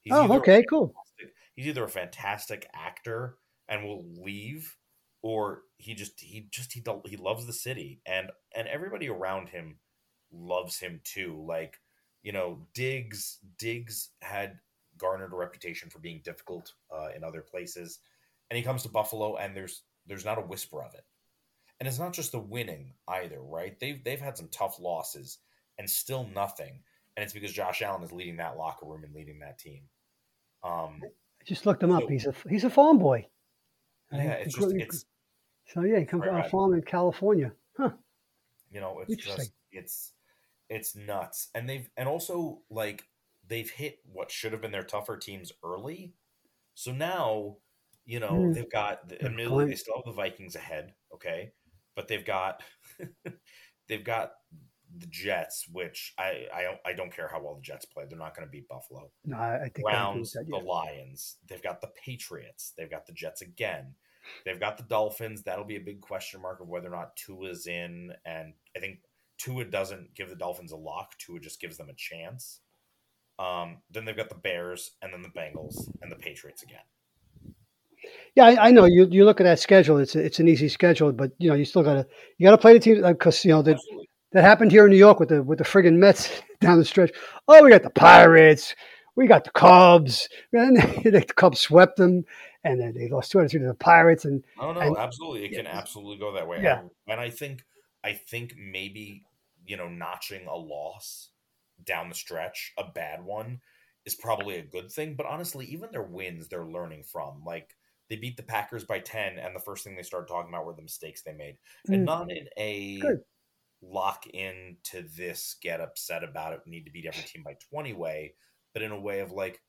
S2: He's oh, okay, cool.
S1: He's either a fantastic actor and will leave, or he just he just he he loves the city, and and everybody around him loves him too. Like you know, Diggs Diggs had garnered a reputation for being difficult uh, in other places and he comes to Buffalo, and there's there's not a whisper of it. And it's not just the winning either, right? They've they've had some tough losses and still nothing, and it's because Josh Allen is leading that locker room and leading that team. Um,
S2: I just looked him so, up. He's a he's a farm boy.
S1: Yeah, it's just it's,
S2: so yeah, he comes right, from a farm in California. Huh.
S1: You know, it's just it's it's nuts, and they've and also like they've hit what should have been their tougher teams early. So now you know, mm. they've got admittedly they still have the Vikings ahead, okay, but they've got they've got the Jets, which I I don't I don't care how well the Jets play. They're not going to beat Buffalo.
S2: No, I think
S1: Browns, that, yeah. the Lions. They've got the Patriots. They've got the Jets again. They've got the Dolphins. That'll be a big question mark of whether or not Tua's in. And I think Tua doesn't give the Dolphins a lock. Tua just gives them a chance. Um, then they've got the Bears, and then the Bengals, and the Patriots again.
S2: Yeah, I, I, know you. You look at that schedule; it's a, it's an easy schedule, but you know you still gotta you gotta play the team because you know that that happened here in New York with the with the friggin' Mets down the stretch. Oh, we got the Pirates, we got the Cubs, and the Cubs swept them, and then they lost two out to the Pirates. And
S1: oh no,
S2: and,
S1: absolutely, it can absolutely go that way.
S2: Yeah,
S1: and I think I think maybe you know notching a loss down the stretch, a bad one, is probably a good thing. But honestly, even their wins, they're learning from. Like they beat the Packers by 10, and the first thing they started talking about were the mistakes they made. And
S2: Mm.
S1: not in a
S2: Good.
S1: Lock into this, get upset about it, need to beat every team by 20 way, but in a way of like,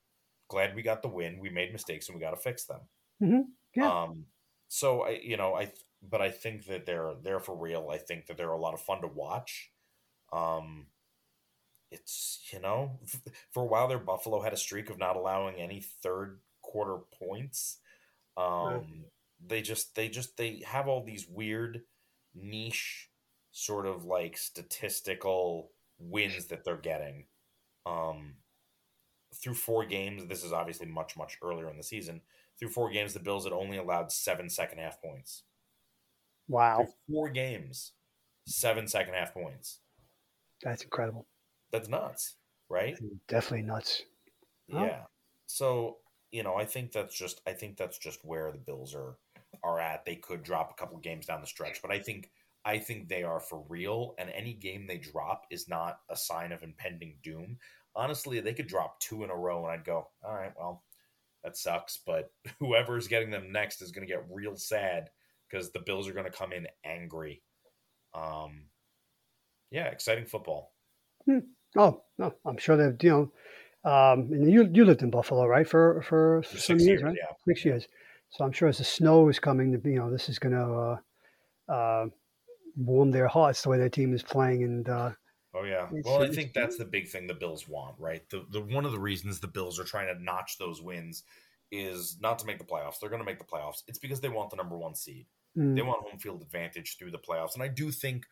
S1: glad we got the win. We made mistakes and we got to fix them.
S2: Mhm. Yeah.
S1: Um, so I, you know, I, but I think that they're they're for real. I think that they're a lot of fun to watch. Um, it's you know, for a while there, Buffalo had a streak of not allowing any third quarter points. Um, they just they just they have all these weird niche sort of like statistical wins that they're getting. Um, through four games, this is obviously much much earlier in the season. Through four games, the Bills had only allowed seven second half points.
S2: Wow,
S1: Through four games, seven second half points.
S2: that's incredible.
S1: That's nuts, right?
S2: Definitely nuts. Oh.
S1: Yeah. So, you know, I think that's just I think that's just where the Bills are are at. They could drop a couple games down the stretch, but I think I think they are for real and any game they drop is not a sign of impending doom. Honestly, they could drop two in a row and I'd go, "All right, well, that sucks, but whoever's getting them next is going to get real sad because the Bills are going to come in angry." Um yeah, exciting football.
S2: Oh no, I'm sure they've you know. Um, and you you lived in Buffalo, right? For for,
S1: For
S2: some years,
S1: years,
S2: right?
S1: yeah.
S2: Six years. So I'm sure as the snow is coming, you know, this is going to uh, uh, warm their hearts the way their team is playing, and uh,
S1: Oh yeah. Well, I think that's the big thing the Bills want, right? The the one of the reasons the Bills are trying to notch those wins is not to make the playoffs. They're going to make the playoffs. It's because they want the number 1 seed.
S2: mm,
S1: They want home field advantage through the playoffs. And I do think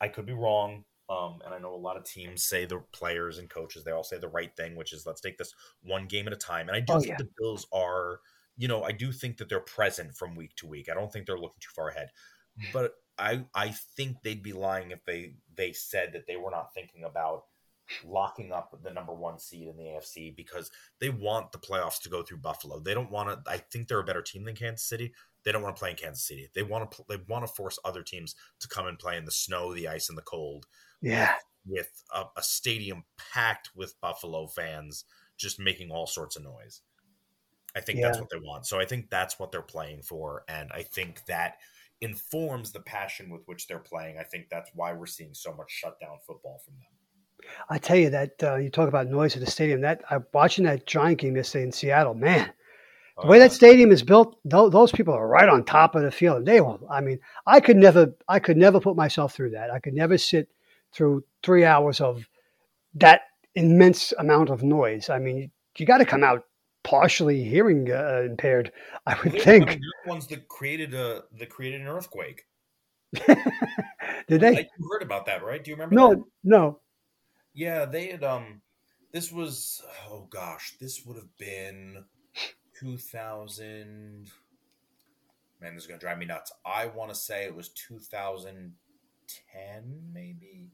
S1: I could be wrong. Um, and I know a lot of teams say the players and coaches, they all say the right thing, which is let's take this one game at a time. And I do
S2: Oh,
S1: think
S2: yeah.
S1: the Bills are, you know, I do think that they're present from week to week. I don't think they're looking too far ahead. But I I think they'd be lying if they they said that they were not thinking about locking up the number one seed in the AFC because they want the playoffs to go through Buffalo. They don't want to. I think they're a better team than Kansas City. They don't want to play in Kansas City. They want to. They want to force other teams to come and play in the snow, the ice, and the cold
S2: yeah,
S1: with a, a stadium packed with Buffalo fans just making all sorts of noise. I think that's what they want. So I think that's what they're playing for, and I think that informs the passion with which they're playing. I think that's why we're seeing so much shutdown football from them.
S2: I tell you that uh, you talk about noise at the stadium. That I watching that Giant game yesterday in Seattle, man. The way that stadium is built, those people are right on top of the field. They will. I mean, I could never, I could never put myself through that. I could never sit through three hours of that immense amount of noise. I mean, you got to come out partially hearing uh, impaired. I would
S1: I
S2: think.
S1: mean, the ones that created a that created an earthquake.
S2: Did they?
S1: Like, you heard about that, right? Do you remember? that?
S2: No, no.
S1: Yeah, they had um this was oh gosh, this would have been 2000 Man, this is going to drive me nuts. I want to say it was 2010 maybe.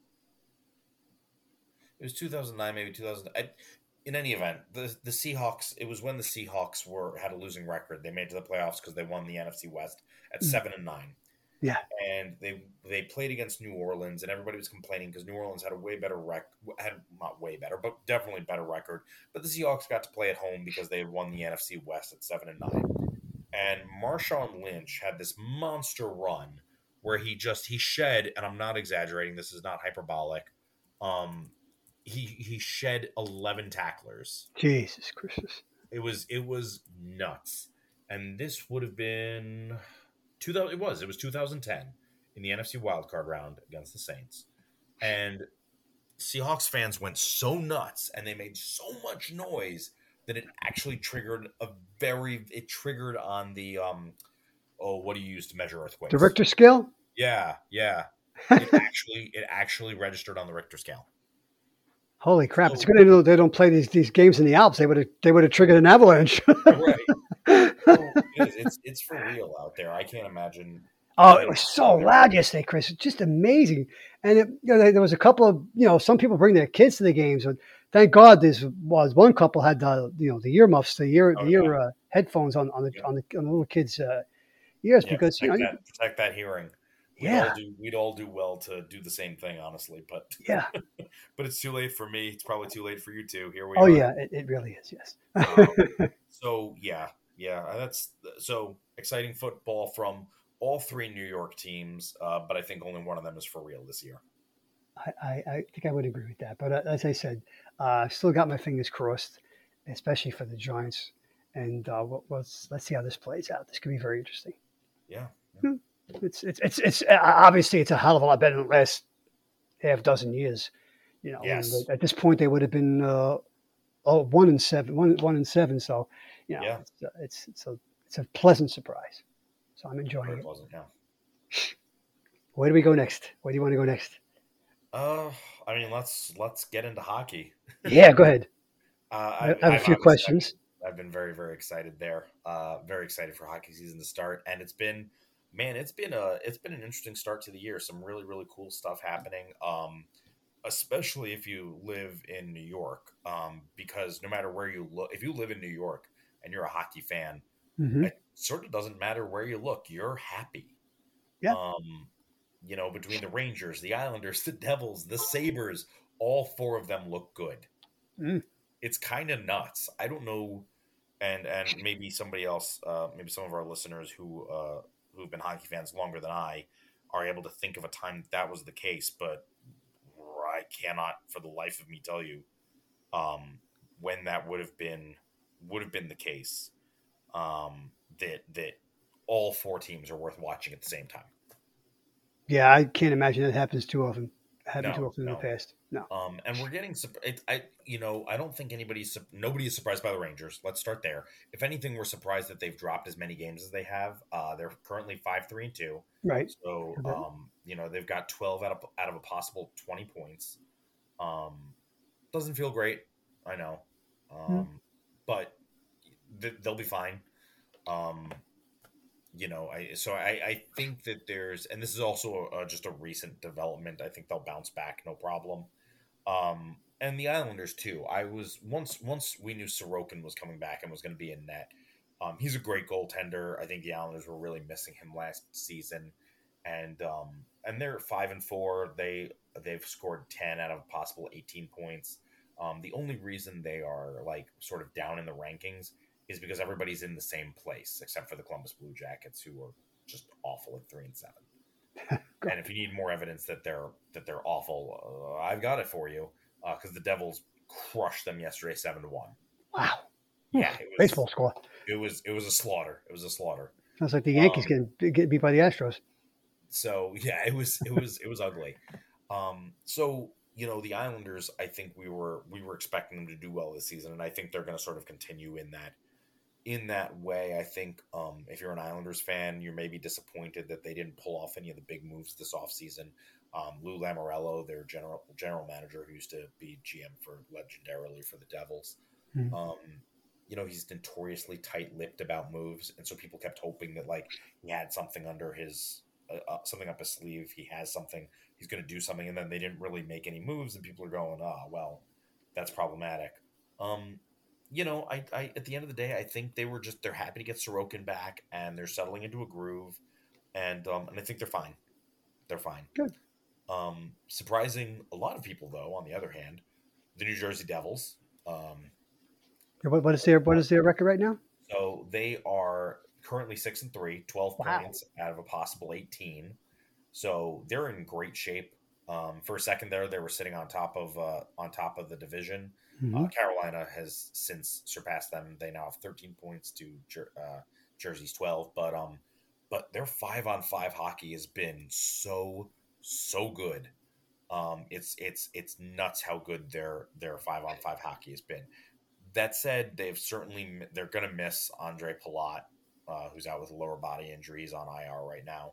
S1: It was 2009 maybe 2000 I, in any event, the the Seahawks, it was when the Seahawks were had a losing record. They made it to the playoffs because they won the NFC West at
S2: Mm.
S1: 7 and 9
S2: Yeah.
S1: and they they played against New Orleans, and everybody was complaining because New Orleans had a way better rec had not way better, but definitely better record. But the Seahawks got to play at home because they had won the NFC West at seven and nine. And Marshawn Lynch had this monster run where he just he shed, and I'm not exaggerating. This is not hyperbolic. Um, he he shed eleven tacklers.
S2: Jesus Christus.
S1: It was it was nuts. And this would have been 2000 it was it was 2010 in the NFC wildcard round against the Saints. And Seahawks fans went so nuts and they made so much noise that it actually triggered a very it triggered on the um oh what do you use to measure earthquakes?
S2: The Richter scale?
S1: Yeah, yeah. It actually it actually registered on the Richter scale.
S2: Holy crap! It's good to know they don't play these, these games in the Alps. They would have they would have triggered an avalanche.
S1: right. Is. It's it's for real out there. I can't imagine.
S2: Oh, it was so loud yesterday, Chris. It's just amazing. And it, you know, there- was a couple of, you know, some people bring their kids to the games. And thank God this was one couple had the, you know, the earmuffs, the ear,
S1: Oh,
S2: the ear uh, headphones on, on the,
S1: Yeah.
S2: on the, on the little kids' uh, ears
S1: Yeah,
S2: because, you know,
S1: that, protect that hearing. We'd
S2: Yeah.
S1: all do, we'd all do well to do the same thing, honestly. But
S2: Yeah.
S1: but it's too late for me. It's probably too late for you too. Here we
S2: Oh
S1: are.
S2: yeah, it, it really is. Yes.
S1: Um, so yeah, yeah, that's so exciting football from all three New York teams. Uh, but I think only one of them is for real this year.
S2: I, I, I think I would agree with that. But uh, as I said, uh, still got my fingers crossed, especially for the Giants. And uh, what was let's see how this plays out. This could be very interesting.
S1: Yeah,
S2: It's it's it's it's uh, obviously it's a hell of a lot better than the last half dozen years. You know,
S1: Yes.
S2: at this point they would have been uh, oh one and seven, one one and seven. So you know,
S1: Yeah.
S2: it's, uh, it's it's a it's a pleasant surprise. So I'm enjoying
S1: Or
S2: it.
S1: wasn't. Yeah.
S2: Where do we go next? Where do you want to go next?
S1: Uh, I mean, let's let's get into hockey.
S2: Yeah, go ahead.
S1: Uh,
S2: I,
S1: I,
S2: have a few questions.
S1: I've been very, very excited there. Uh, very excited for hockey season to start, and it's been, man, it's been a, it's been an interesting start to the year. Some really, really cool stuff happening. Um, especially if you live in New York, um, because no matter where you look, if you live in New York and you're a hockey fan,
S2: hmm
S1: it sort of doesn't matter where you look, you're happy.
S2: Yeah.
S1: Um, you know, between the Rangers, the Islanders, the Devils, the Sabres, all four of them look good.
S2: Mm.
S1: It's kind of nuts. I don't know, and and maybe somebody else, uh, maybe some of our listeners who uh, who've been hockey fans longer than I are able to think of a time that, that was the case, but I cannot, for the life of me, tell you um, when that would have been would have been the case. Um, that that all four teams are worth watching at the same time.
S2: Yeah, I can't imagine that happens too often. Happened
S1: No,
S2: too often in
S1: no.
S2: the past. No.
S1: Um, and we're getting, it, I, you know, I don't think anybody's, nobody is surprised by the Rangers. Let's start there. If anything, we're surprised that they've dropped as many games as they have. Uh, they're currently five, three, and two.
S2: Right.
S1: So,
S2: Okay.
S1: um, you know, they've got twelve out of out of a possible twenty points. Um, doesn't feel great, I know, um, but th- they'll be fine. Um, you know, I so I, I think that there's, and this is also a, just a recent development. I think they'll bounce back, no problem. Um, and the Islanders too. I was once once we knew Sorokin was coming back and was going to be in net. Um, he's a great goaltender. I think the Islanders were really missing him last season, and um, and they're five and four. They they've scored ten out of possible eighteen points. Um, the only reason they are like sort of down in the rankings is because everybody's in the same place except for the Columbus Blue Jackets, who are just awful at three and seven. and if you need more evidence that they're that they're awful, uh, I've got it for you because the Devils crushed them yesterday, seven to one.
S2: Wow.
S1: Yeah, it was,
S2: Baseball score.
S1: It was it was a slaughter. It was a slaughter.
S2: Sounds like the Yankees
S1: Um,
S2: getting get beat by the Astros.
S1: So yeah, it was it was it was ugly. Um, so you know the Islanders, I think we were we were expecting them to do well this season, and I think they're going to sort of continue in that in that way. I think um, if you're an Islanders fan, you're maybe disappointed that they didn't pull off any of the big moves this offseason. Um, Lou Lamoriello, their general general manager, who used to be GM for legendarily for the Devils,
S2: Mhm.
S1: um, you know he's notoriously tight-lipped about moves, and so people kept hoping that like he had something under his uh, uh, something up his sleeve. He has something. He's going to do something, and then they didn't really make any moves, and people are going, "Ah, well, that's problematic." Um, you know, I, I at the end of the day, I think they were just they're happy to get Sorokin back, and they're settling into a groove, and um, and I think they're fine. They're fine.
S2: Good.
S1: Um, surprising a lot of people, though. On the other hand, the New Jersey Devils. Um,
S2: What, what is their what is their record right now?
S1: so they are currently six and three, 12
S2: Wow.
S1: points out of a possible 18. So they're in great shape. Um, for a second there, they were sitting on top of uh, on top of the division.
S2: Mhm.
S1: Uh, Carolina has since surpassed them. They now have 13 points to Jer- uh, Jersey's 12. But um, but their five on five hockey has been so so good. Um, it's it's it's nuts how good their their five on five hockey has been. That said, they've certainly they're going to miss Ondrej Palat, uh, who's out with lower body injuries on IR right now.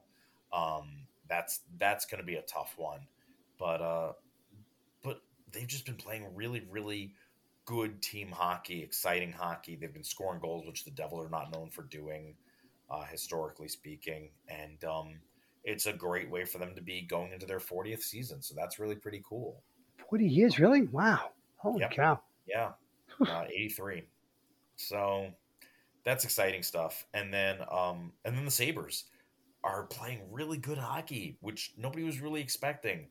S1: Um, that's that's going to be a tough one, but uh, but they've just been playing really really good team hockey, exciting hockey. They've been scoring goals, which the Devil are not known for doing, uh, historically speaking, and um, it's a great way for them to be going into their 40th season. So that's really pretty cool.
S2: Forty years, really? Wow. Holy
S1: Yep.
S2: cow.
S1: Yeah, uh, 83. So that's exciting stuff. And then, um, and then the Sabres. are playing really good hockey, which nobody was really expecting.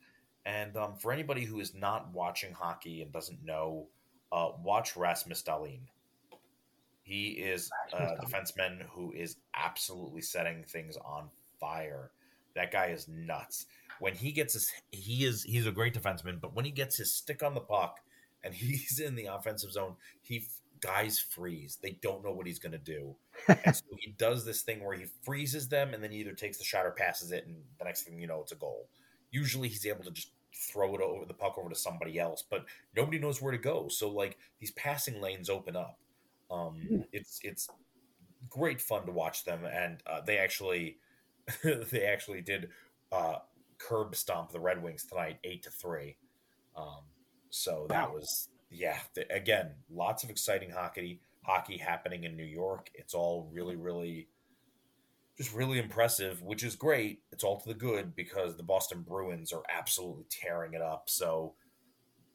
S1: And um, for anybody who is not watching hockey and doesn't know, uh, watch Rasmus Dahlin. He is a defenseman who is absolutely setting things on fire. That guy is nuts. When he gets his, he is he's a great defenseman, but when he gets his stick on the puck and he's in the offensive zone, he guys freeze. They don't know what he's going to do. and so he does this thing where he freezes them and then he either takes the shot or passes it, and the next thing you know, it's a goal. Usually he's able to just throw it over the puck over to somebody else, but nobody knows where to go. So like these passing lanes open up. Um, mm. It's it's great fun to watch them, and uh, they actually they actually did uh, curb stomp the Red Wings tonight, eight to three. Um, so that was yeah, the, again, lots of exciting hockey hockey happening in New York. It's all really, really, just really impressive, which is great. It's all to the good because the Boston Bruins are absolutely tearing it up. So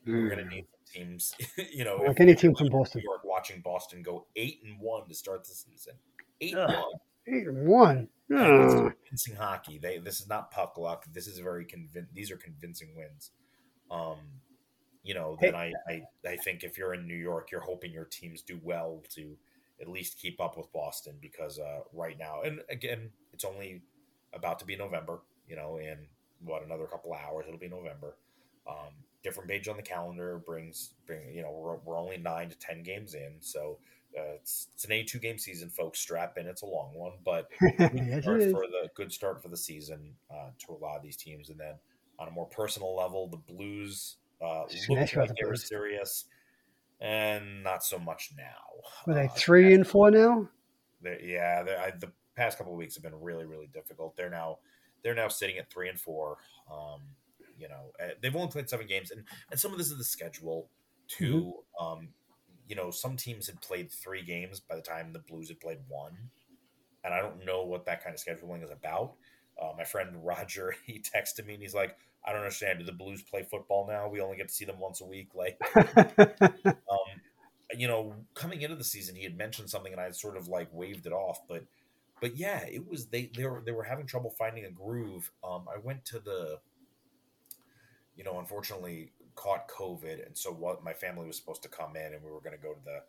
S1: mm. we're going to need teams, you know,
S2: like any team from Boston.
S1: New York watching Boston go eight and one to start the season. Eight and one.
S2: Eight and one.
S1: And convincing hockey. They this is not puck luck. This is very convincing. These are convincing wins. Um, you know, then I, I, I think if you're in New York, you're hoping your teams do well to at least keep up with Boston because uh, right now, and again, it's only about to be November. You know, in what another couple hours, it'll be November. Um, different page on the calendar brings bring you know we're, we're only nine to ten games in, so uh, it's it's an eighty two game season, folks. Strap in, it's a long one, but yes, for the good start for the season uh, to a lot of these teams, and then on a more personal level, the Blues uh, looked like they were serious, and not so much now.
S2: Were they uh, three and four now?
S1: They're, yeah, they're, I, the past couple of weeks have been really, really difficult. They're now they're now sitting at three and four. Um, you know, eh, they've only played seven games, and and some of this is the schedule too. Mm-hmm. Um, you know, some teams had played three games by the time the Blues had played one, and I don't know what that kind of scheduling is about. Uh, my friend Roger, he texted me and he's like, I don't understand. Do the Blues play football now? We only get to see them once a week. Like, um, you know, coming into the season, he had mentioned something, and I had sort of like waved it off. But, but yeah, it was they they were they were having trouble finding a groove. Um, I went to the, you know, unfortunately caught COVID, and so what my family was supposed to come in, and we were going to go to the,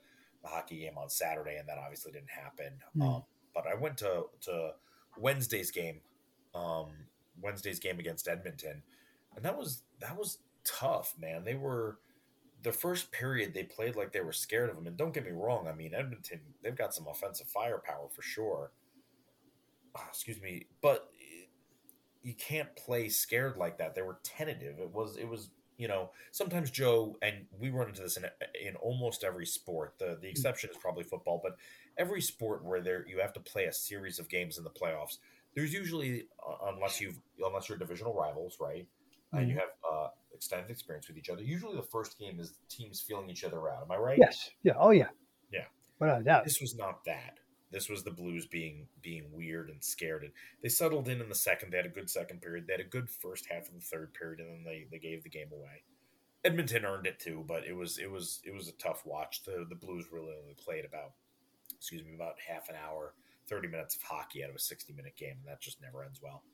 S1: the hockey game on Saturday, and that obviously didn't happen. Mm. Um, but I went to to Wednesday's game, um, Wednesday's game against Edmonton and that was that was tough, man. They were the first period they played like they were scared of them. And don't get me wrong, I mean Edmonton, they've got some offensive firepower for sure. Oh, excuse me, but you can't play scared like that. They were tentative. It was it was you know sometimes Joe and we run into this in in almost every sport. The the exception is probably football, but every sport where there you have to play a series of games in the playoffs. There's usually uh, unless you've unless you're divisional rivals, right? Mm-hmm. and you have uh, extended experience with each other. Usually, the first game is teams feeling each other out. Am I right?
S2: Yes. Yeah. Oh, yeah.
S1: Yeah.
S2: Without doubt.
S1: This was not that. This was the Blues being being weird and scared, and they settled in in the second. They had a good second period. They had a good first half of the third period, and then they, they gave the game away. Edmonton earned it too, but it was it was it was a tough watch. The the Blues really only played about excuse me about half an hour, thirty minutes of hockey out of a sixty minute game, and that just never ends well.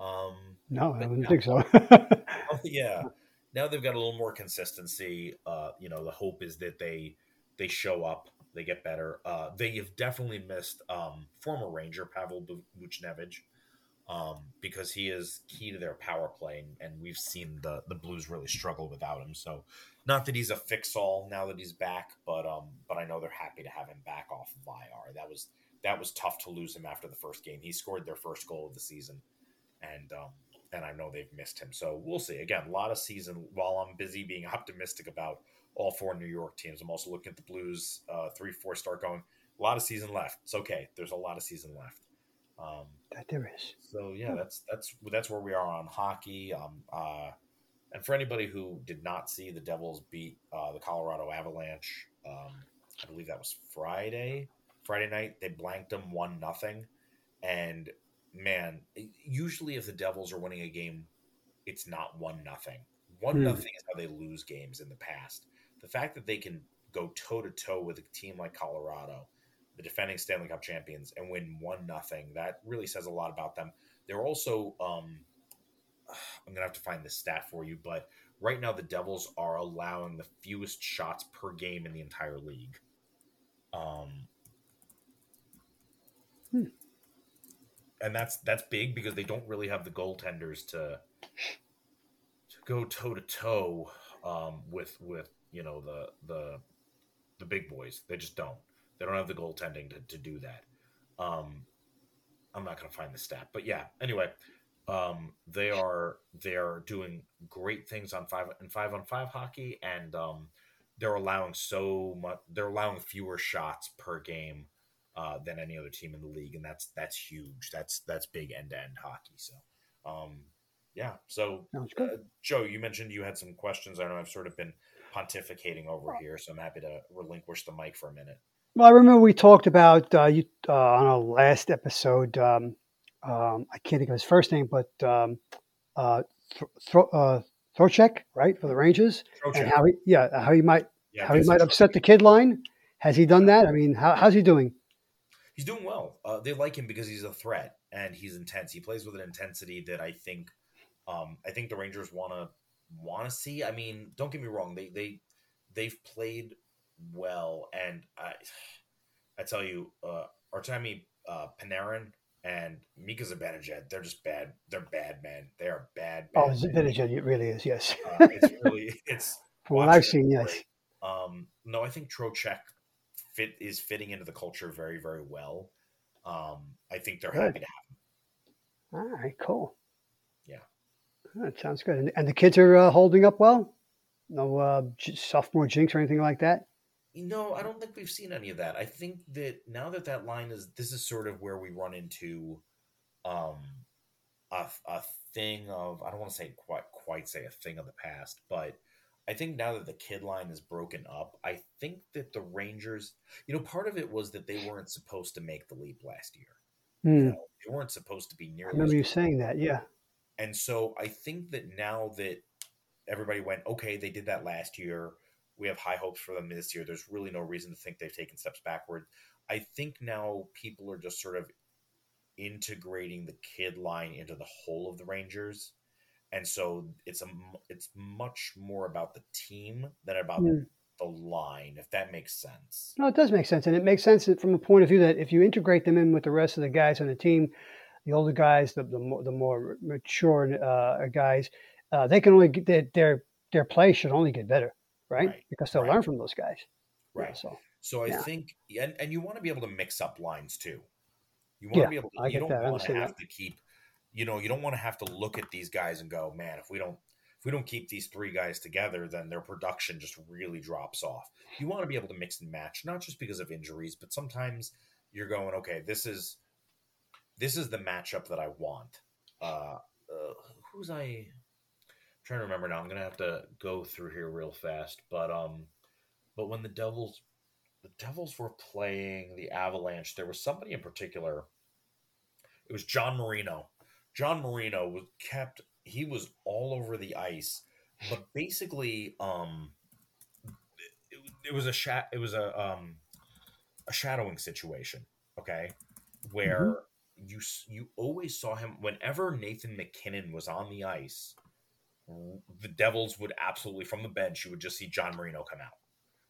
S1: Um,
S2: no, I wouldn't think so.
S1: Yeah, now they've got a little more consistency. Uh, you know, the hope is that they they show up, they get better. Uh, they have definitely missed um, former Ranger Pavel Buchnevich um, because he is key to their power play, and, and, we've seen the the Blues really struggle without him. So, not that he's a fix all now that he's back, but um, but I know they're happy to have him back off of IR. That was that was tough to lose him after the first game. He scored their first goal of the season and um, and I know they've missed him. So we'll see. Again, a lot of season. While I'm busy being optimistic about all four New York teams, I'm also looking at the Blues uh, three, four start going. A lot of season left. It's okay. There's a lot of season left. Um,
S2: that there is.
S1: So yeah, that's that's that's where we are on hockey. Um, uh, and for anybody who did not see the Devils beat uh, the Colorado Avalanche, um, I believe that was Friday. Friday night, they blanked them one nothing, and man, usually if the Devils are winning a game, it's not one nothing. One mm. nothing is how they lose games in the past. The fact that they can go toe to toe with a team like Colorado, the defending Stanley Cup champions, and win one nothing, that really says a lot about them. they're also um, I'm gonna have to find the stat for you, but right now the Devils are allowing the fewest shots per game in the entire league. Um,
S2: Hmm.
S1: And that's that's big because they don't really have the goaltenders to to go toe to toe um, with with you know the the the big boys. They just don't. They don't have the goaltending to, to do that. Um, I'm not going to find the stat, but yeah. Anyway, um, they are they are doing great things on five and five on five hockey, and um, they're allowing so much. They're allowing fewer shots per game uh, than any other team in the league, and that's that's huge. That's that's big end to end hockey. So, um, yeah. So, uh, Joe, you mentioned you had some questions. I know I've sort of been pontificating over here, so I'm happy to relinquish the mic for a minute.
S2: Well, I remember we talked about uh, you uh, on our last episode. Um, um, I can't think of his first name, but um, uh, Th- uh, right, for the Rangers, and how he, yeah, how he might
S1: Yeah,
S2: how he might upset the kid line. Has he done that? I mean, how, how's he doing?
S1: He's doing well. Uh, they like him because he's a threat and he's intense. He plays with an intensity that I think, um, I think the Rangers want to want to see. I mean, don't get me wrong. They they they've played well, and I I tell you, uh, Artemi uh, Panarin and Mika Zibanejad, they're just bad. They're bad men. They are bad.
S2: Oh,
S1: bad men.
S2: Zibanejad, it really is. Yes,
S1: Uh, it's really it's
S2: from what I've seen, yes.
S1: Um, no, I think Trocheck fit is fitting into the culture very, very well. Um, I think they're
S2: Good.
S1: happy to have him.
S2: All right, cool.
S1: Yeah.
S2: that sounds good. And, and the kids are uh, holding up well. No uh, j- sophomore jinx or anything like that.
S1: Know, I don't think we've seen any of that. I think that now that that line is, this is sort of where we run into um, a, a thing of, I don't want to say quite, quite say a thing of the past, but I think now that the kid line is broken up, I think that the Rangers, you know, part of it was that they weren't supposed to make the leap last year. You
S2: Hmm.
S1: know, they weren't supposed to be nearly.
S2: I
S1: near.
S2: remember you saying that. Yeah.
S1: And so I think that now that everybody went, okay, they did that last year. We have high hopes for them this year. There's really no reason to think they've taken steps backward. I think now people are just sort of integrating the kid line into the whole of the Rangers. And so it's a it's much more about the team than about
S2: Hmm.
S1: the line, if that makes sense.
S2: No, it does make sense, and it makes sense from a point of view that if you integrate them in with the rest of the guys on the team, the older guys, the the more, the more mature uh, guys, uh, they can only get their, their their play should only get better, right?
S1: Right,
S2: Because they'll
S1: right.
S2: learn from those guys. Yeah,
S1: Right.
S2: so
S1: So I
S2: Yeah.
S1: think, and, and you want to be able to mix up lines too. You want
S2: Yeah,
S1: to be able to.
S2: I
S1: you don't
S2: that.
S1: Want to have to keep. You know, you don't want to have to look at these guys and go, man, if we don't, if we don't keep these three guys together, then their production just really drops off. You want to be able to mix and match, not just because of injuries, but sometimes you're going, okay, this is, this is the matchup that I want. Uh, uh who's I? I'm trying to remember now. I'm gonna have to go through here real fast, but um, but when the Devils the Devils were playing the Avalanche, there was somebody in particular. It was John Marino. John Marino was kept. He was all over the ice, but basically, um, it, it was a shat. It was a um, a shadowing situation. Okay, where you you always saw him whenever Nathan MacKinnon was on the ice. The Devils would absolutely from the bench. You would just see John Marino come out.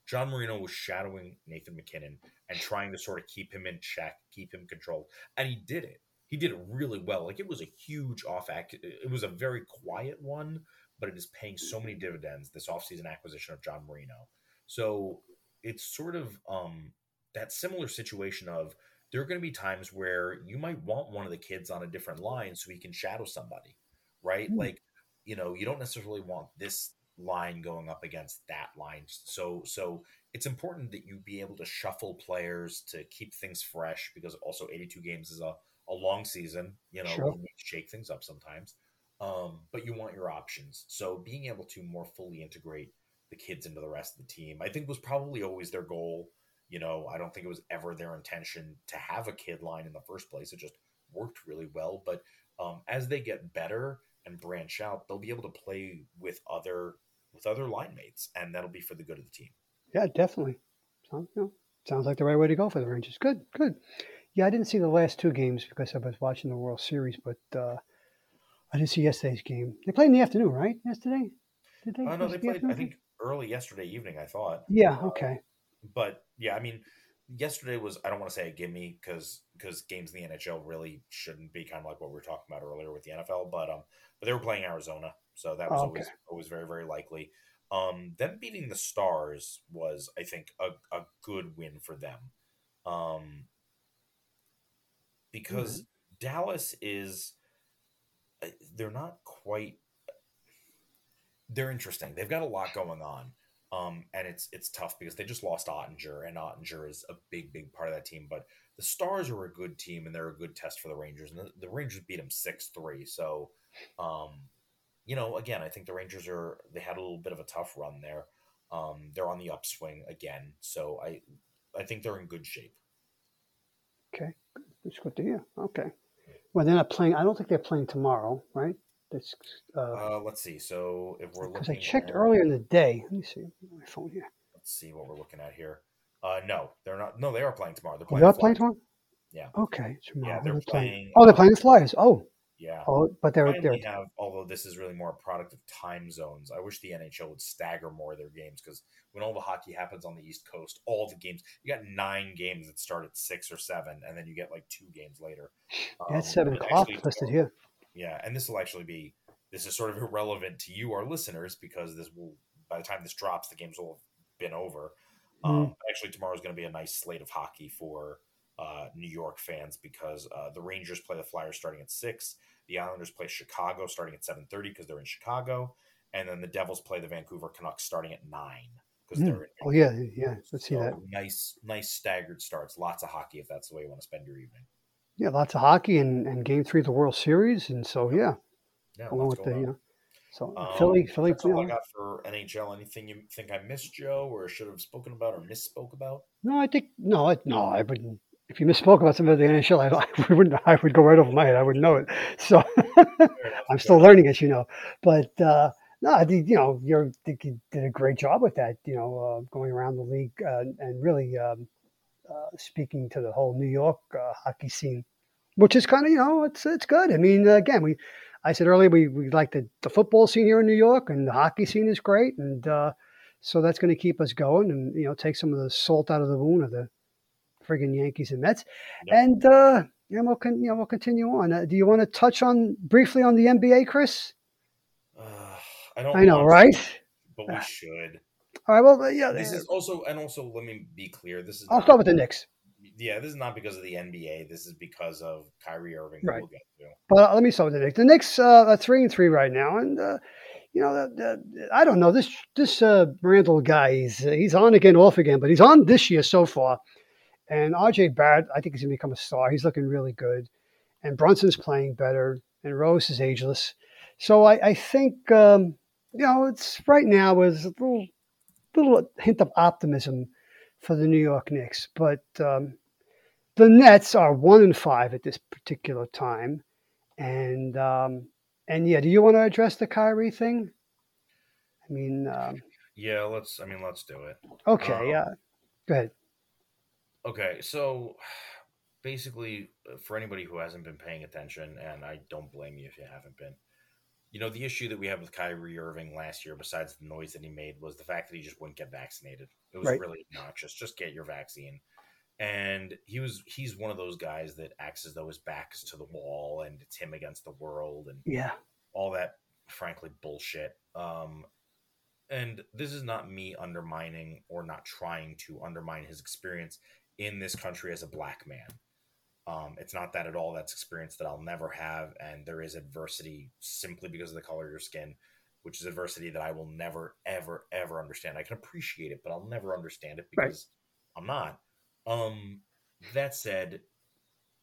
S1: John Marino was shadowing Nathan MacKinnon and trying to sort of keep him in check, keep him controlled, and he did it. He did it really well. Like it was a huge off act. It was a very quiet one, but it is paying so many dividends. This offseason acquisition of John Marino. So it's sort of um, that similar situation of there are going to be times where you might want one of the kids on a different line so he can shadow somebody, right?
S2: Hmm.
S1: Like you know, you don't necessarily want this line going up against that line. So so it's important that you be able to shuffle players to keep things fresh because also 82 games is a, a long season. You know,
S2: Sure.
S1: shake things up sometimes. Um, but you want your options. So being able to more fully integrate the kids into the rest of the team, I think was probably always their goal. You know, I don't think it was ever their intention to have a kid line in the first place. It just worked really well. But um, as they get better and branch out, they'll be able to play with other with other line mates, and that'll be for the good of the team.
S2: yeah, definitely. Sounds, you know, sounds like the right way to go for the Rangers. Good, good. Yeah, I didn't see the last two games because I was watching the World Series, but uh, I didn't see yesterday's game. They played in the afternoon, right? Yesterday?
S1: Did they? Oh, no, they played, I think, early yesterday evening, I thought.
S2: Yeah, uh, okay.
S1: But yeah, I mean, yesterday was I don't want to say a gimme because because games in the NHL really shouldn't be kind of like what we were talking about earlier with the NFL, but um, but they were playing Arizona, so that was oh, okay. always always very very likely. Um, them beating the Stars was I think a, a good win for them, um, because mm-hmm. Dallas is uh, they're not quite they're interesting. They've got a lot going on. Um, and it's it's tough because they just lost Oettinger, and Oettinger is a big, big part of that team. But the Stars are a good team, and they're a good test for the Rangers. And the, the Rangers beat them six three. So, um, you know, again, I think the Rangers are they had a little bit of a tough run there. Um, they're on the upswing again, so I I think they're in good shape.
S2: Okay, that's good to hear. Okay, well, they're not playing. I don't think they're playing tomorrow, right? That's
S1: uh, uh, let's see. So if we're
S2: because I checked at, earlier in the day. Let me see my phone here.
S1: Let's see what we're looking at here. Uh, no, they're not. No, they are playing tomorrow. They're
S2: playing. They're playing tomorrow.
S1: Yeah.
S2: Okay.
S1: Tomorrow. Yeah, they're, they're playing. playing.
S2: Oh, they're playing the Flyers. Oh.
S1: Yeah.
S2: Oh, but they're, they're
S1: have, although this is really more a product of time zones. I wish the NHL would stagger more of their games because when all the hockey happens on the East Coast, all the games you got nine games that start at six or seven, and then you get like two games later.
S2: Um, That's seven o'clock listed here.
S1: Yeah, and this will actually be this is sort of irrelevant to you, our listeners, because this will by the time this drops, the games will have been over. Mm. Um, actually, tomorrow is going to be a nice slate of hockey for uh, New York fans because uh, the Rangers play the Flyers starting at six. The Islanders play Chicago starting at seven thirty because they're in Chicago, and then the Devils play the Vancouver Canucks starting at nine because mm. they're. In
S2: oh yeah, yeah. Let's see that.
S1: Nice, nice staggered starts. Lots of hockey if that's the way you want to spend your evening.
S2: Yeah, lots of hockey and, and Game Three of the World Series, and so yeah,
S1: yeah, along with the
S2: on. you know. So um, Philly, Philly.
S1: That's all I got for NHL. Anything you think I missed, Joe, or should have spoken about, or misspoke about?
S2: No, I think no, I, no. I wouldn't. If you misspoke about something of the NHL, I, I wouldn't. I would go right over my head. I wouldn't know it. So I'm still learning, as you know. But uh, no, I think you know you think you did a great job with that. You know, uh, going around the league uh, and really um, uh, speaking to the whole New York uh, hockey scene, which is kind of you know it's it's good. I mean, again, we I said earlier we, we like the, the football scene here in New York and the hockey scene is great. And uh, so that's going to keep us going and, you know, take some of the salt out of the wound of the friggin' Yankees and Mets. Yep. And, uh, and we'll, con- you know, we'll continue on. Uh, do you want to touch on briefly on the NBA, Chris?
S1: Uh, I don't
S2: I know, right? To,
S1: but we should.
S2: All right. Well, yeah.
S1: This is also, and also, let me be clear. This is.
S2: I'll start with the Knicks
S1: yeah, this is not because of the NBA. This is because of Kyrie Irving.
S2: Right. We'll but uh, let me start with the Knicks. The Knicks uh, are three and three right now, and uh, you know, uh, I don't know this this uh, Randle guy. He's he's on again, off again, but he's on this year so far. And RJ Barrett, I think he's gonna become a star. He's looking really good, and Brunson's playing better, and Rose is ageless. So I, I think um, you know it's right now is a little little hint of optimism for the New York Knicks. But um, the Nets are one and five at this particular time, and um, and yeah, do you want to address the Kyrie thing? I mean, um,
S1: yeah, let's. I mean, let's do it.
S2: Okay, yeah, um, go ahead.
S1: Okay, so basically, uh, for anybody who hasn't been paying attention, and I don't blame you if you haven't been, you know, the issue that we had with Kyrie Irving last year, besides the noise that he made, was the fact that he just wouldn't get vaccinated. It was right. really obnoxious. Just get your vaccine. And he was he's one of those guys that acts as though his back is to the wall and it's him against the world and
S2: yeah,
S1: all that frankly bullshit. Um, and this is not me undermining or not trying to undermine his experience in this country as a black man. Um, it's not that at all. That's experience that I'll never have, and there is adversity simply because of the color of your skin, which is adversity that I will never, ever, ever understand. I can appreciate it, but I'll never understand it because right. I'm not. Um, that said,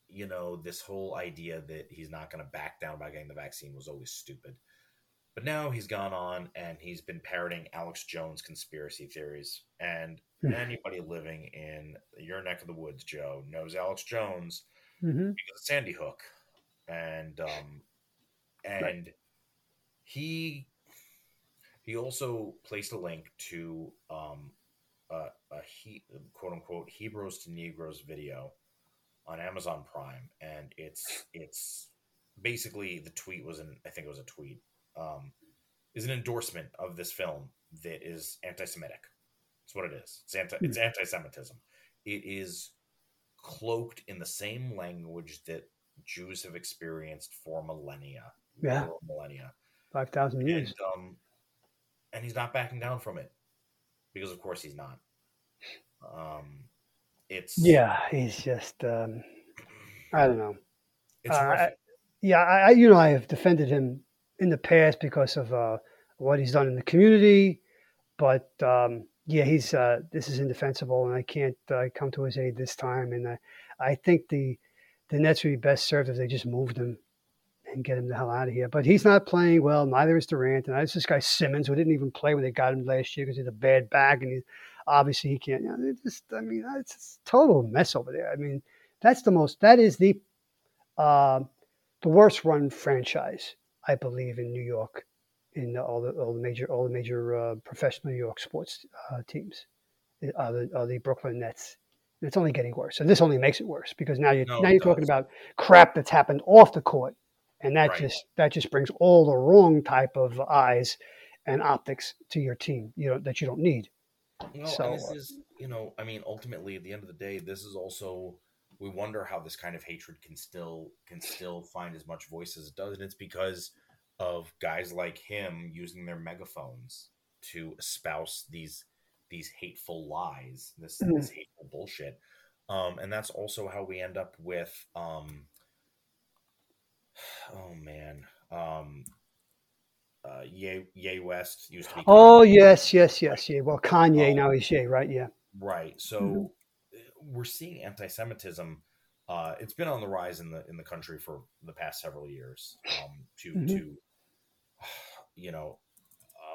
S1: you know, this whole idea that he's not going to back down by getting the vaccine was always stupid. But now he's gone on and he's been parroting Alex Jones conspiracy theories. And hmm. anybody living in your neck of the woods, Joe, knows Alex Jones mm-hmm. because of Sandy Hook, and um, and right. he he also placed a link to um, a, a he, quote unquote Hebrews to Negroes video on Amazon Prime, and it's it's basically the tweet was an I think it was a tweet um, is an endorsement of this film that is anti-Semitic. That's what it is. It's anti it's hmm. anti-Semitism. It is cloaked in the same language that Jews have experienced for millennia.
S2: Yeah,
S1: millennia,
S2: five thousand years.
S1: And, um, and he's not backing down from it because, of course, he's not. Um, it's
S2: yeah, he's just um, I don't know. It's uh, I, yeah, I you know I have defended him in the past because of uh, what he's done in the community, but um, yeah, he's uh, this is indefensible, and I can't uh, come to his aid this time. And I, I think the the Nets would be best served if they just moved him and get him the hell out of here. But he's not playing well. Neither is Durant, and that's this guy Simmons, who didn't even play when they got him last year because he had a bad back, and he obviously he can't. You know, just I mean, it's a total mess over there. I mean, that's the most. That is the uh, the worst run franchise I believe in New York in all the all the major all the major uh, professional New York sports uh, teams are the, are the Brooklyn Nets. And it's only getting worse, and this only makes it worse because now you're no, now you're talking about crap that's happened off the court, and that right. just that just brings all the wrong type of eyes and optics to your team. You know that you don't need.
S1: No, so, this uh, is you know, I mean, ultimately, at the end of the day, this is also we wonder how this kind of hatred can still can still find as much voice as it does, and it's because of guys like him using their megaphones to espouse these these hateful lies, this mm-hmm. this hateful bullshit. Um, and that's also how we end up with um, oh man, um, uh, Ye Ye West used to be.
S2: Oh yes, yes, yes, yeah. Well, Kanye um, now is Ye, right? Yeah.
S1: Right. So mm-hmm. We're seeing anti-Semitism uh, it's been on the rise in the in the country for the past several years. Um, to mm-hmm. to you know,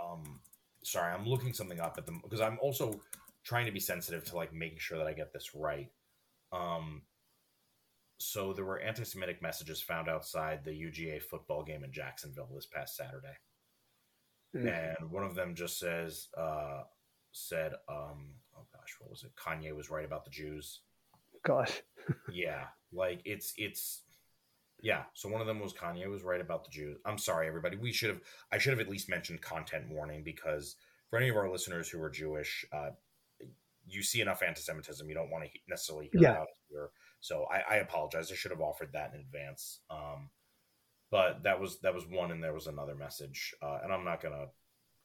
S1: um, sorry, I'm looking something up at them because I'm also trying to be sensitive to like making sure that I get this right. Um, so there were anti-Semitic messages found outside the UGA football game in Jacksonville this past Saturday, mm-hmm. and one of them just says, uh, said, um, oh gosh, what was it? Kanye was right about the Jews.
S2: Gosh.
S1: yeah, like it's it's yeah. So one of them was Kanye was right about the Jews. I'm sorry, everybody. We should have I should have at least mentioned content warning because for any of our listeners who are Jewish, uh, you see enough anti-Semitism, you don't want to necessarily hear yeah. about it here. So I, I, apologize. I should have offered that in advance. Um, but that was that was one, and there was another message, uh, and I'm not gonna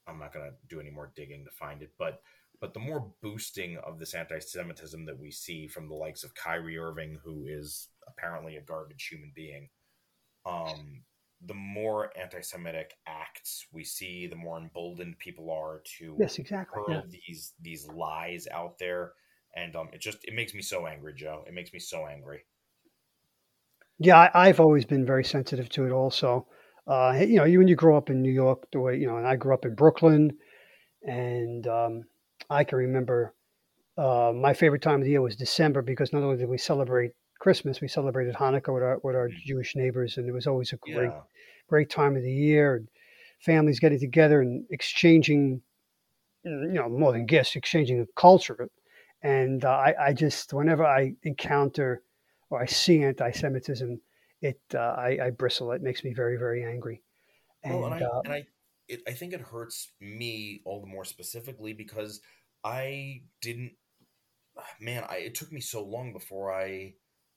S1: I'm not gonna do any more digging to find it. But but the more boosting of this anti-Semitism that we see from the likes of Kyrie Irving, who is apparently a garbage human being, um, the more anti-Semitic acts we see, the more emboldened people are to
S2: yes, exactly.
S1: hurl yeah. these these lies out there, and um, it just it makes me so angry, Joe. It makes me so angry.
S2: Yeah, I, have always been very sensitive to it. Also, uh, you know, you when you grow up in New York, the way you know, and I grew up in Brooklyn, and um, I can remember uh, my favorite time of the year was December because not only did we celebrate Christmas, we celebrated Hanukkah with our with our mm. Jewish neighbors, and it was always a great yeah. great time of the year. And families getting together and exchanging, you know, more than gifts, exchanging a culture. And uh, I, I just whenever I encounter or I see anti-Semitism, it uh, I, I, bristle. It makes me very very angry.
S1: And, well, and I, uh, and I it, I think it hurts me all the more specifically because I didn't. Man, I, it took me so long before I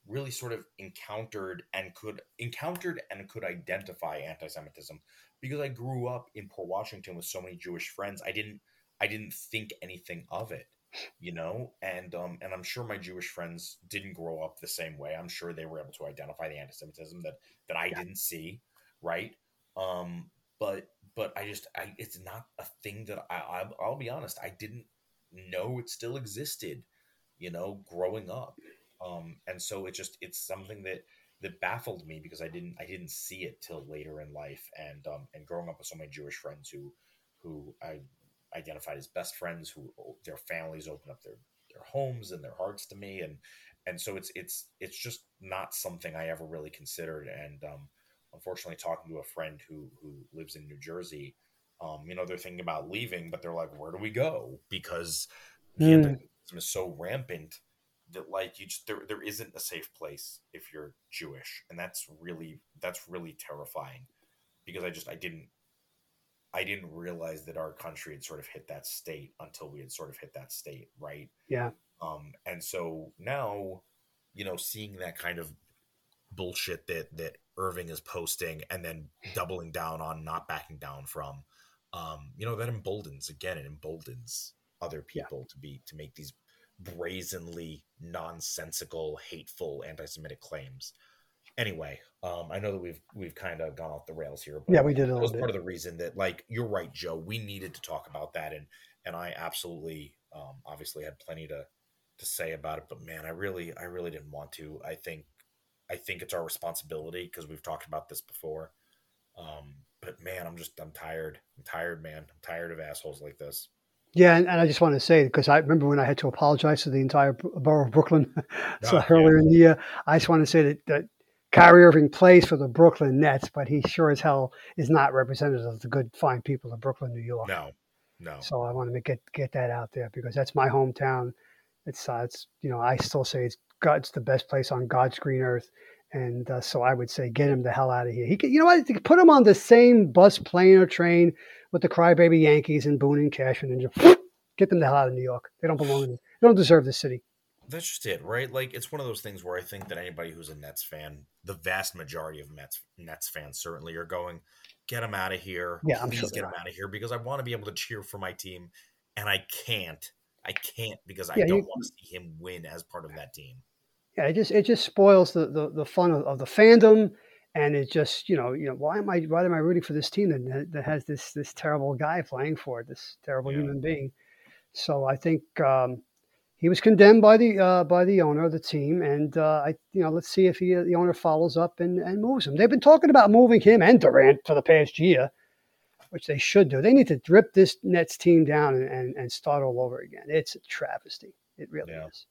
S1: really sort of encountered and could encountered and could identify anti-Semitism because I grew up in Port Washington with so many Jewish friends. I didn't I didn't think anything of it, you know, and um and I'm sure my Jewish friends didn't grow up the same way. I'm sure they were able to identify the anti-Semitism that that I yeah. didn't see, right? Um, but but I just I it's not a thing that I, I I'll be honest I didn't know it still existed, you know, growing up, um, and so it just it's something that that baffled me because I didn't I didn't see it till later in life, and um, and growing up with so many Jewish friends who who I identified as best friends who their families open up their their homes and their hearts to me and and so it's it's it's just not something I ever really considered and um unfortunately talking to a friend who who lives in New Jersey, um, you know, they're thinking about leaving, but they're like, where do we go? Because the mm. is so rampant that like you just there there isn't a safe place if you're Jewish, and that's really that's really terrifying because I just I didn't I didn't realize that our country had sort of hit that state until we had sort of hit that state, right?
S2: Yeah.
S1: Um, and so now, you know, seeing that kind of bullshit that that Irving is posting and then doubling down on not backing down from, um, you know, that emboldens again, it emboldens other people yeah. to be to make these brazenly nonsensical, hateful, anti-Semitic claims. Anyway, um, I know that we've we've kind of gone off the rails here.
S2: yeah, we did.
S1: that was bit. part of the reason that, like, you're right, Joe. We needed to talk about that, and and I absolutely, um, obviously, had plenty to to say about it. But man, I really, I really didn't want to. I think, I think it's our responsibility because we've talked about this before. Um, but man, I'm just, I'm tired. I'm tired, man. I'm tired of assholes like this.
S2: Yeah, and, and I just want to say because I remember when I had to apologize to the entire borough of Brooklyn so oh, earlier yeah. in the year. I just want to say that, that Kyrie Irving plays for the Brooklyn Nets, but he sure as hell is not representative of the good, fine people of Brooklyn, New York.
S1: No, no.
S2: So I want to get get that out there because that's my hometown. It's uh, it's you know I still say it's God's the best place on God's green earth, and uh, so I would say get him the hell out of here. He could, you know what? Put him on the same bus, plane, or train with the crybaby Yankees and Boone and Cashman, and just get them the hell out of New York. They don't belong. In, they don't deserve the city.
S1: That's just it, right? Like it's one of those things where I think that anybody who's a Nets fan, the vast majority of Mets Nets fans certainly are going, get him out of here.
S2: Yeah, I'm
S1: Please
S2: sure
S1: get him out of here because I want to be able to cheer for my team, and I can't. I can't because I
S2: Yeah,
S1: don't
S2: you-
S1: want to see him win as part of that team.
S2: Yeah, it just it just spoils the the, the fun of, of the fandom, and it just you know you know why am I why am I rooting for this team that that has this this terrible guy playing for it, this terrible
S1: Yeah.
S2: human being. So I think um, he was condemned by the uh, by the owner of the team, and uh, I you know let's see if he the owner follows up and, and moves him. They've been talking about moving him and Durant for the past year, which they should do. They need to drip this Nets team down and, and, and start all over again. It's a travesty. It really
S1: Yeah.
S2: is.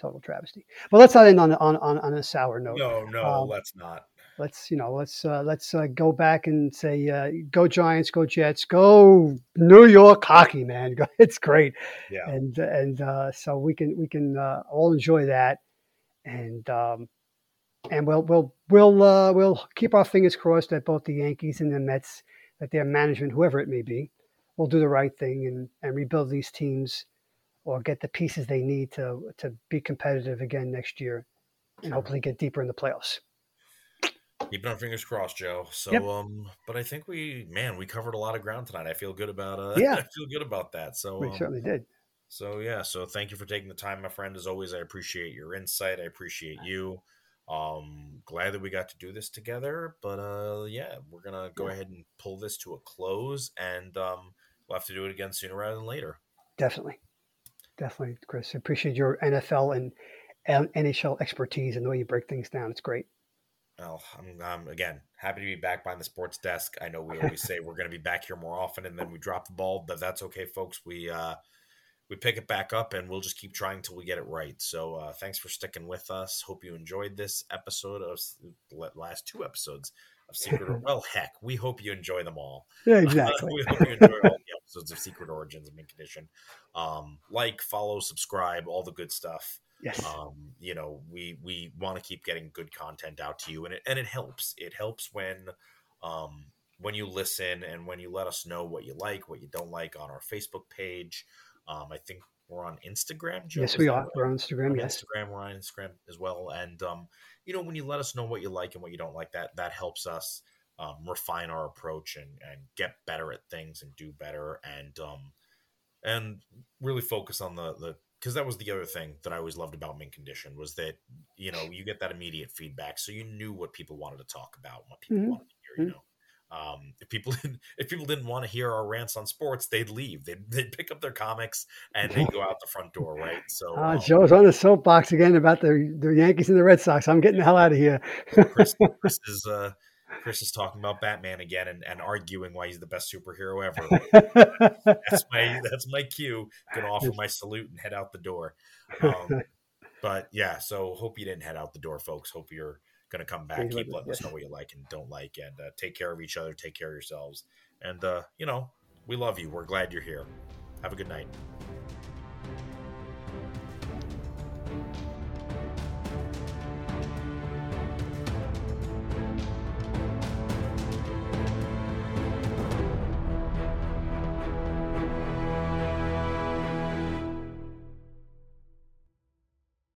S2: Total travesty. But let's not end on on, on, on a sour note.
S1: No, no,
S2: Um,
S1: let's not.
S2: Let's you know let's uh, let's uh, go back and say uh, go Giants, go Jets, go New York hockey, man. It's great
S1: Yeah,
S2: and and uh, so we can we can uh, all enjoy that, and um, and we'll we'll we'll uh, we'll keep our fingers crossed that both the Yankees and the Mets, that their management, whoever it may be, will do the right thing and and rebuild these teams, or get the pieces they need to to be competitive again next year, and hopefully get deeper in the playoffs.
S1: Keeping our fingers crossed, Joe. So,
S2: Yep.
S1: um, but I think we, man, we covered a lot of ground tonight. I feel good about, uh,
S2: Yeah.
S1: I feel good about that. So,
S2: We
S1: um,
S2: certainly did.
S1: So yeah, so thank you for taking the time, my friend. As always, I appreciate your insight. I appreciate you. Um, glad that we got to do this together. But uh, yeah, we're gonna go
S2: Yeah.
S1: ahead and pull this to a close, and um, we'll have to do it again sooner rather than later.
S2: Definitely, definitely, Chris. I appreciate your NFL and and NHL expertise and the way you break things down. It's great.
S1: Well, I'm, I'm again happy to be back behind the sports desk. I know we always say we're going to be back here more often, and then we drop the ball, but that's okay, folks. We uh, we pick it back up, and we'll just keep trying till we get it right. So, uh, thanks for sticking with us. Hope you enjoyed this episode of last two episodes of Secret. Well, heck, we hope you enjoy them all.
S2: Yeah, exactly.
S1: we hope you enjoy all the episodes of Secret Origins of Mint Condition. Um, like, follow, subscribe, all the good stuff
S2: yes.
S1: um, you know we we want to keep getting good content out to you and it and it helps it helps when um when you listen and when you let us know what you like what you don't like on our facebook page um i think we're on instagram Joe,
S2: yes, we are. We're on Instagram.
S1: on
S2: Yes.
S1: Instagram. We're on Instagram as well. And um, you know, when you let us know what you like and what you don't like, that that helps us um, refine our approach and and get better at things and do better and um and really focus on the the because that was the other thing that I always loved about Mint Condition was that you know you get that immediate feedback, so you knew what people wanted to talk about, what people
S2: Mhm.
S1: wanted to hear. You know, um, if people didn't, if people didn't want to hear our rants on sports, they'd leave. They'd, they'd pick up their comics and they'd go out the front door, right? So
S2: Uh,
S1: um,
S2: Joe's on the soapbox again about the, the Yankees and the Red Sox. I'm getting the hell out of here.
S1: Chris, Chris is uh, Chris is talking about Batman again and, and arguing why he's the best superhero ever. That's my that's my cue. Gonna offer my salute and head out the door. Um, but yeah, so hope you didn't head out the door, folks. Hope you're gonna come back. Keep letting us know what you like and don't like, and uh, take care of each other. Take care of yourselves, and uh, you know we love you. We're glad you're here. Have a good night.